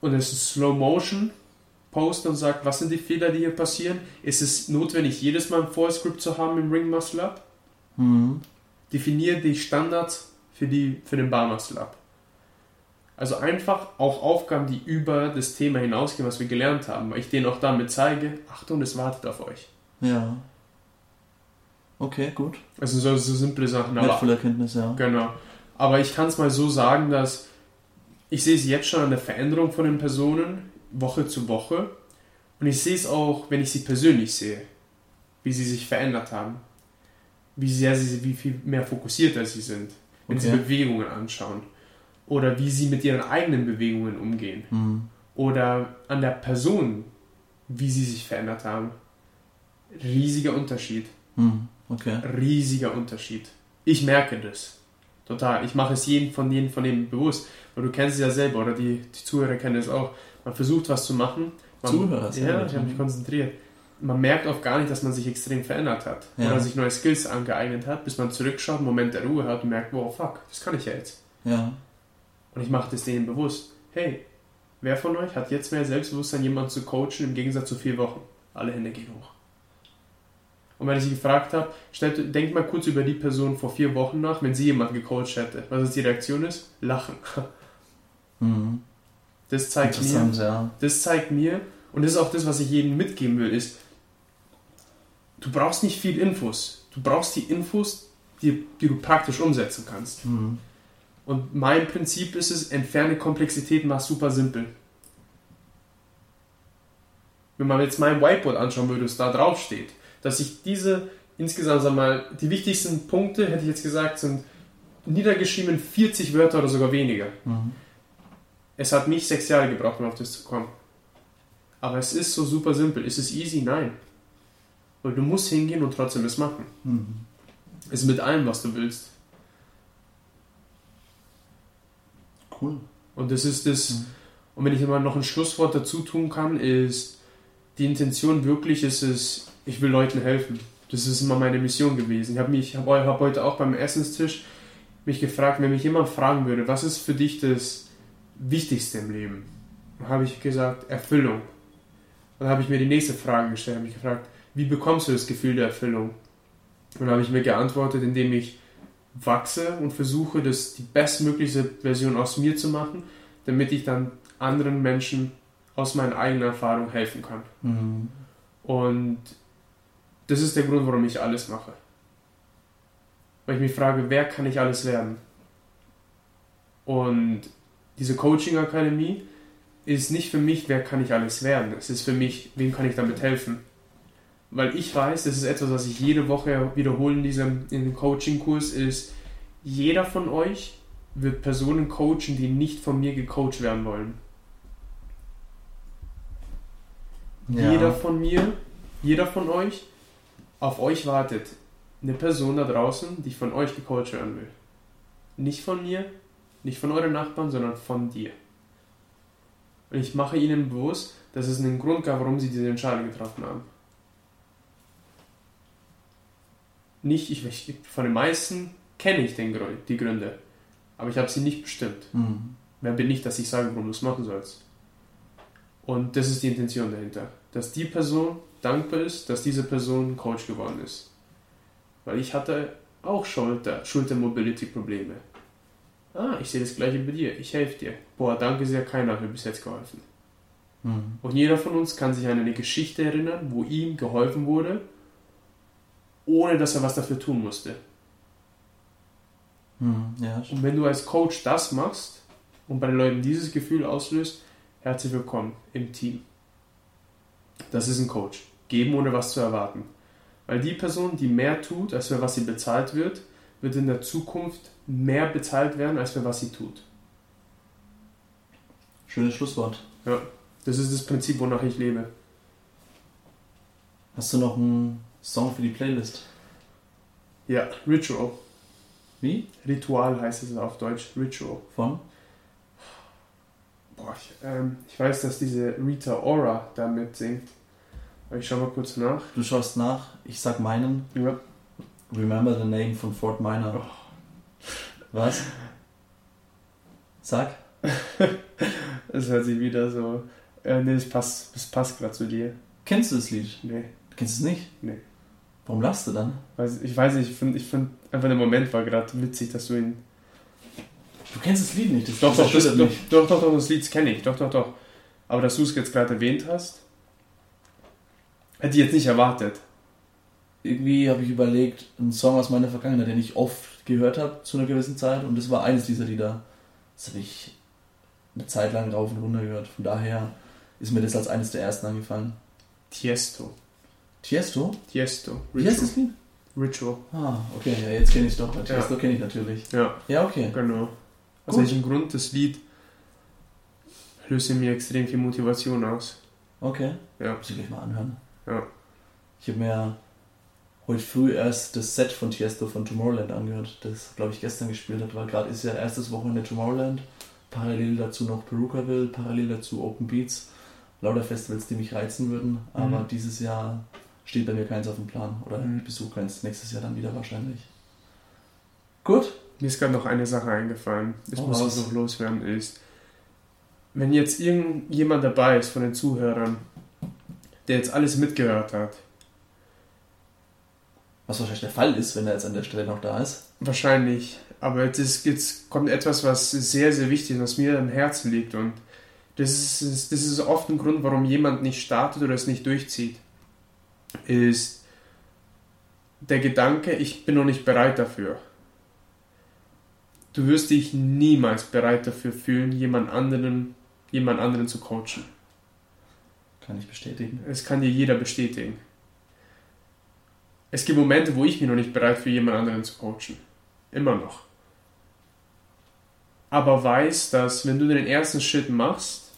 und es ist Slow Motion poste und sage, was sind die Fehler, die hier passieren? Ist es notwendig, jedes Mal ein Voice-Script zu haben im Ring Muscle Up? Mhm. Definiere die Standards für, die, für den Barmuscle ab. Also einfach auch Aufgaben, die über das Thema hinausgehen, was wir gelernt haben, weil ich denen auch damit zeige, Achtung, das wartet auf euch. Ja. Okay, gut. Also so, so simple Sachen. Wertvolle Erkenntnis, ja. Genau. Aber ich kann es mal so sagen, dass ich sehe es jetzt schon an der Veränderung von den Personen, Woche zu Woche. Und ich sehe es auch, wenn ich sie persönlich sehe, wie sie sich verändert haben wie sehr sie, wie viel mehr fokussierter sie sind, wenn okay. sie Bewegungen anschauen. Oder wie sie mit ihren eigenen Bewegungen umgehen. Mhm. Oder an der Person, wie sie sich verändert haben. Riesiger Unterschied. Mhm. Okay. Riesiger Unterschied. Ich merke das. Total. Ich mache es jeden von denen von denen bewusst. Weil du kennst es ja selber, oder die, die Zuhörer kennen es auch. Man versucht was zu machen. Man, Zuhörer? Ja, ich habe mich konzentriert man merkt auch gar nicht, dass man sich extrem verändert hat ja. oder sich neue Skills angeeignet hat, bis man zurückschaut, einen Moment der Ruhe hat und merkt, wow, fuck, das kann ich ja jetzt. Ja. Und ich mache das denen bewusst. Hey, wer von euch hat jetzt mehr Selbstbewusstsein, jemanden zu coachen im Gegensatz zu vier Wochen? Alle Hände gehen hoch. Und wenn ich sie gefragt habe, stellt, denkt mal kurz über die Person vor vier Wochen nach, wenn sie jemanden gecoacht hätte. Was ist die Reaktion ist? Lachen. Mhm. Das zeigt mir, ja. das zeigt mir, und das ist auch das, was ich jedem mitgeben will, ist, du brauchst nicht viel Infos. Du brauchst die Infos, die, die du praktisch umsetzen kannst. Mhm. Und mein Prinzip ist es, entferne Komplexität, mach super simpel. Wenn man jetzt mein Whiteboard anschauen würde, was da drauf steht, dass ich diese insgesamt, sag mal, die wichtigsten Punkte, hätte ich jetzt gesagt, sind niedergeschrieben 40 Wörter oder sogar weniger. Mhm. Es hat mich sechs Jahre gebraucht, um auf das zu kommen. Aber es ist so super simpel. Ist es easy? Nein. Weil du musst hingehen und trotzdem es machen. Mhm. Es ist mit allem, was du willst. Cool. Und das ist das. Mhm. Und wenn ich immer noch ein Schlusswort dazu tun kann, ist die Intention wirklich, ist es, ich will Leuten helfen. Das ist immer meine Mission gewesen. Ich habe mich, habe hab heute auch beim Essenstisch mich gefragt, wenn mich jemand fragen würde, was ist für dich das Wichtigste im Leben? Dann habe ich gesagt, Erfüllung. Dann habe ich mir die nächste Frage gestellt, habe mich gefragt, wie bekommst du das Gefühl der Erfüllung? Und dann habe ich mir geantwortet, indem ich wachse und versuche, das die bestmögliche Version aus mir zu machen, damit ich dann anderen Menschen aus meiner eigenen Erfahrung helfen kann. Mhm. Und das ist der Grund, warum ich alles mache. Weil ich mich frage, wer kann ich alles werden? Und diese Coaching-Akademie ist nicht für mich, wer kann ich alles werden. Es ist für mich, wem kann ich damit helfen? Weil ich weiß, das ist etwas, was ich jede Woche wiederhole in diesem in dem Coaching-Kurs, ist, jeder von euch wird Personen coachen, die nicht von mir gecoacht werden wollen. Ja. Jeder von mir, jeder von euch, auf euch wartet eine Person da draußen, die von euch gecoacht werden will. Nicht von mir, nicht von euren Nachbarn, sondern von dir. Und ich mache ihnen bewusst, dass es einen Grund gab, warum sie diese Entscheidung getroffen haben. Nicht, ich, ich von den meisten kenne ich den, Grund- die Gründe, aber ich habe sie nicht bestimmt. Mhm. Wer bin ich, dass ich sage, warum du es machen sollst? Und das ist die Intention dahinter. Dass die Person dankbar ist, dass diese Person Coach geworden ist. Weil ich hatte auch Schulter, Schulter-Mobility-Probleme. Ah, ich sehe das gleiche bei dir. Ich helfe dir. Boah, danke sehr, keiner hat mir bis jetzt geholfen. Mhm. Und jeder von uns kann sich an eine Geschichte erinnern, wo ihm geholfen wurde, ohne dass er was dafür tun musste. Mhm. Ja, Und wenn du als Coach das machst und bei den Leuten dieses Gefühl auslöst, herzlich willkommen im Team. Das ist ein Coach. Geben ohne was zu erwarten. Weil die Person, die mehr tut, als für was sie bezahlt wird, wird in der Zukunft mehr bezahlt werden, als für was sie tut. schönes Schlusswort. Das ist das Prinzip, wonach ich lebe. Hast du noch einen Song für die Playlist? Ja, Ritual. Wie? Ritual heißt es auf Deutsch. Ritual. Von? Boah, ich, ähm, ich weiß, dass diese Rita Ora da mitsingt. Aber ich schau mal kurz nach. Du schaust nach, ich sag meinen. Ja. Remember the Name von Fort Minor. Oh. Was? Sag. Das hört sich wieder so. Äh, nee, das passt, das passt gerade zu dir. Kennst du das Lied? Nee. Kennst du es nicht? Nee. Warum lachst du dann? Weiß, ich weiß nicht, ich finde ich find einfach der Moment war gerade witzig, dass du ihn. Du kennst das Lied nicht. Das Doch, doch, das, doch, doch, doch, doch, das Lied kenne ich. Doch, doch, doch. Aber dass du es jetzt gerade erwähnt hast, hätte ich jetzt nicht erwartet. Irgendwie habe ich überlegt, einen Song aus meiner Vergangenheit, den ich oft gehört habe zu einer gewissen Zeit. Und das war eines dieser Lieder. Das habe ich eine Zeit lang rauf und runter gehört. Von daher ist mir das als eines der ersten angefallen. Tiesto. Tiesto? Tiesto. Wie heißt das Lied? Ritual. Ah, okay, ja, jetzt kenne ich es doch. Tiesto kenne ich natürlich. Ja, Ja, okay. genau. Aus Gut. welchem Grund das Lied löst in mir extrem viel Motivation aus. Okay. Ja. Muss ich gleich mal anhören. Ja. Ich habe mir heute früh erst das Set von Tiesto von Tomorrowland angehört, das, glaube ich, gestern gespielt hat, weil gerade ist ja erstes Wochenende Tomorrowland, parallel dazu noch Perukaville, parallel dazu Open Beats, lauter Festivals, die mich reizen würden, aber Mhm. dieses Jahr steht bei mir keins auf dem Plan oder Mhm. ich besuche keins nächstes Jahr dann wieder wahrscheinlich. Gut, Mir ist gerade noch eine Sache eingefallen. Das Oh, muss ich was? noch loswerden, ist, wenn jetzt irgendjemand dabei ist von den Zuhörern, der jetzt alles mitgehört hat, Was wahrscheinlich der Fall ist, wenn er jetzt an der Stelle noch da ist. wahrscheinlich, aber jetzt, ist, jetzt kommt etwas, was sehr, sehr wichtig ist, was mir am Herzen liegt und das ist, das ist oft ein Grund, warum jemand nicht startet oder es nicht durchzieht, ist der Gedanke, ich bin noch nicht bereit dafür. Du wirst dich niemals bereit dafür fühlen, jemand anderen, jemand anderen zu coachen. Kann ich bestätigen. Es kann dir jeder bestätigen. Es gibt Momente, wo ich mich noch nicht bereit für jemand anderen zu coachen. Immer noch. Aber weiß, dass wenn du den ersten Schritt machst,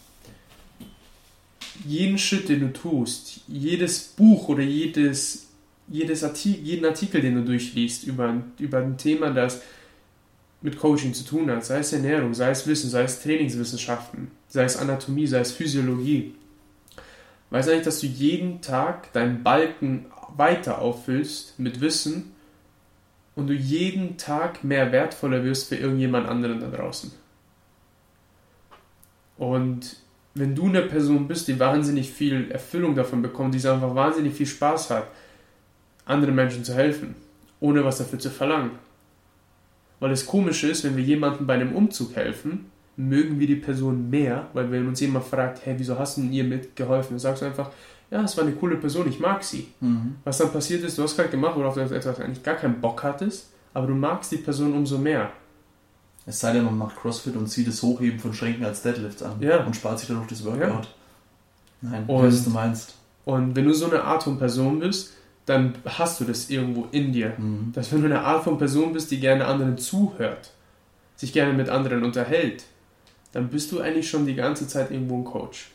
jeden Schritt, den du tust, jedes Buch oder jedes, jedes Artikel, jeden Artikel, den du durchliest über, ein- über ein Thema, das mit Coaching zu tun hat, sei es Ernährung, sei es Wissen, sei es Trainingswissenschaften, sei es Anatomie, sei es Physiologie, Weißt du eigentlich, dass du jeden Tag deinen Balken weiter auffüllst mit Wissen und du jeden Tag mehr wertvoller wirst für irgendjemand anderen da draußen? Und wenn du eine Person bist, die wahnsinnig viel Erfüllung davon bekommt, die einfach wahnsinnig viel Spaß hat, anderen Menschen zu helfen, ohne was dafür zu verlangen. Weil das Komische ist, wenn wir jemandem bei einem Umzug helfen, mögen wir die Person mehr, weil wenn uns jemand fragt, hey, wieso hast du denn ihr mitgeholfen, dann sagst du einfach, ja, es war eine coole Person, ich mag sie. Mhm. Was dann passiert ist, du hast gerade gemacht, worauf du etwas eigentlich gar keinen Bock hattest, aber du magst die Person umso mehr. Es sei denn, man macht CrossFit und zieht das Hochheben von Schränken als Deadlift an. Ja. Und spart sich dadurch das Workout. Nein, Und- was du meinst. Und wenn du so eine Art von Person bist, dann hast du das irgendwo in dir. Mhm. Dass wenn du eine Art von Person bist, die gerne anderen zuhört, sich gerne mit anderen unterhält, dann bist du eigentlich schon die ganze Zeit irgendwo ein Coach.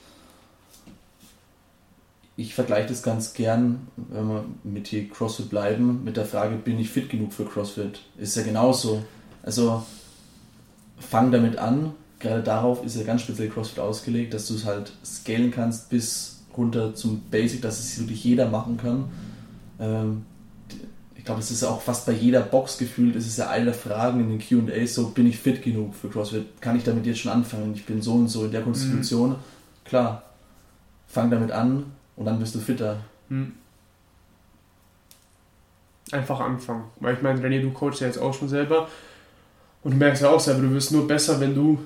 Ich vergleiche das ganz gern, wenn wir mit hier CrossFit bleiben, mit der Frage, bin ich fit genug für CrossFit? Ist ja genauso. Also fang damit an. Gerade darauf ist ja ganz speziell CrossFit ausgelegt, dass du es halt scalen kannst bis runter zum Basic, dass es wirklich jeder machen kann. Ähm, ich glaube, es ist auch fast bei jeder Box gefühlt, es ist ja eine der Fragen in den QAs so, bin ich fit genug für CrossFit? Kann ich damit jetzt schon anfangen? Ich bin so und so in der Konstitution. Klar, fang damit an und dann bist du fitter. Hm. Einfach anfangen. Weil ich meine, René, du coachst ja jetzt auch schon selber und du merkst ja auch selber, du wirst nur besser, wenn du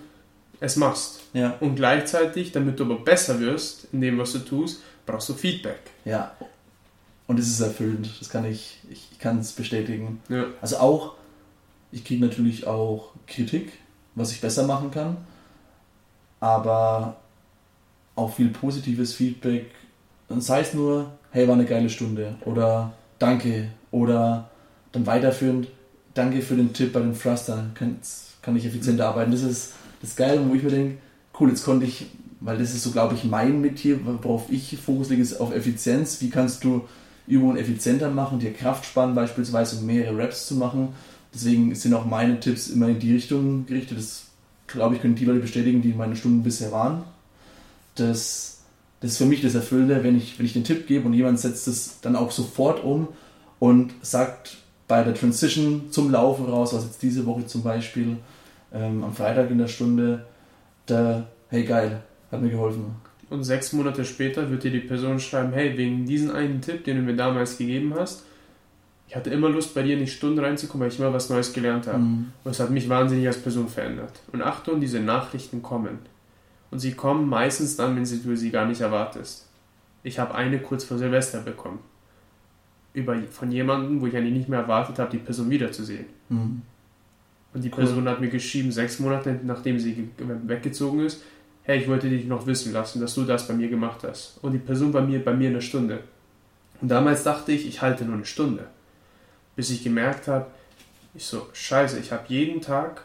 es machst. Ja. Und gleichzeitig, damit du aber besser wirst in dem, was du tust, brauchst du Feedback. Ja. Und es ist erfüllend, das kann ich, ich, ich kann es bestätigen. Ja. Also auch, ich kriege natürlich auch Kritik, was ich besser machen kann, aber auch viel positives Feedback. Und sei es nur, hey, war eine geile Stunde oder danke oder dann weiterführend, danke für den Tipp bei den Thruster, kann, kann ich effizienter arbeiten. Das ist das Geile, wo ich mir denke, cool, jetzt konnte ich, weil das ist so, glaube ich, mein Metier, worauf ich Fokus lege, ist auf Effizienz. Wie kannst du Übungen effizienter machen, dir Kraft sparen beispielsweise, um mehrere Reps zu machen. Deswegen sind auch meine Tipps immer in die Richtung gerichtet. Das, glaube ich, können die Leute bestätigen, die meine Stunden bisher waren. Das, das ist für mich das Erfüllende, wenn ich, wenn ich den Tipp gebe und jemand setzt es dann auch sofort um und sagt bei der Transition zum Laufen raus, was jetzt diese Woche zum Beispiel ähm, am Freitag in der Stunde, da, hey geil, hat mir geholfen. Und sechs Monate später wird dir die Person schreiben, hey, wegen diesen einen Tipp, den du mir damals gegeben hast, ich hatte immer Lust, bei dir in die Stunde reinzukommen, weil ich immer was Neues gelernt habe. Mhm. Und es hat mich wahnsinnig als Person verändert. Und Achtung, diese Nachrichten kommen. Und sie kommen meistens dann, wenn du sie gar nicht erwartest. Ich habe eine kurz vor Silvester bekommen. Über, von jemandem, wo ich eigentlich nicht mehr erwartet habe, die Person wiederzusehen. Mhm. Und die Cool. Person hat mir geschrieben, sechs Monate nachdem sie ge- weggezogen ist, hey, ich wollte dich noch wissen lassen, dass du das bei mir gemacht hast. Und die Person bei mir, bei mir eine Stunde. Und damals dachte ich, ich halte nur eine Stunde. Bis ich gemerkt habe, ich so, scheiße, ich habe jeden Tag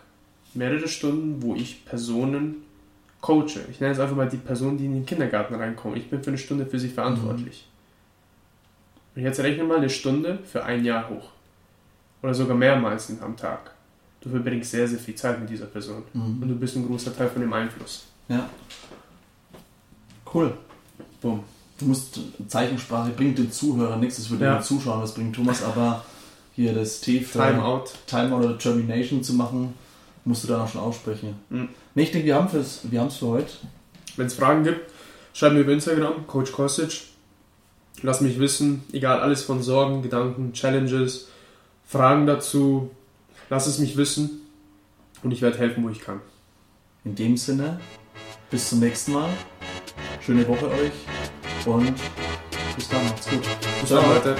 mehrere Stunden, wo ich Personen coache. Ich nenne es einfach mal die Person, die in den Kindergarten reinkommen. Ich bin für eine Stunde für sie verantwortlich. Und jetzt rechne mal eine Stunde für ein Jahr hoch. Oder sogar mehrmals am Tag. Du verbringst sehr, sehr viel Zeit mit dieser Person. Und Mhm. du bist ein großer Teil von dem Einfluss. Ja. Cool. Bumm. Du musst Zeichensprache bringt den Zuhörern nichts, das würde Ja. den Zuschauern was bringen, Thomas, aber hier das T für Timeout. Timeout oder Termination zu machen, musst du dann auch schon aussprechen. Mhm. Nee, ich denke, wir haben es für heute. Wenn es Fragen gibt, schreibt mir über Instagram, Coach Kostic. Lass mich wissen, egal alles von Sorgen, Gedanken, Challenges, Fragen dazu. Lass es mich wissen und ich werde helfen, wo ich kann. In dem Sinne, bis zum nächsten Mal. Schöne Woche euch und bis dann, macht's gut. Bis dann, Leute.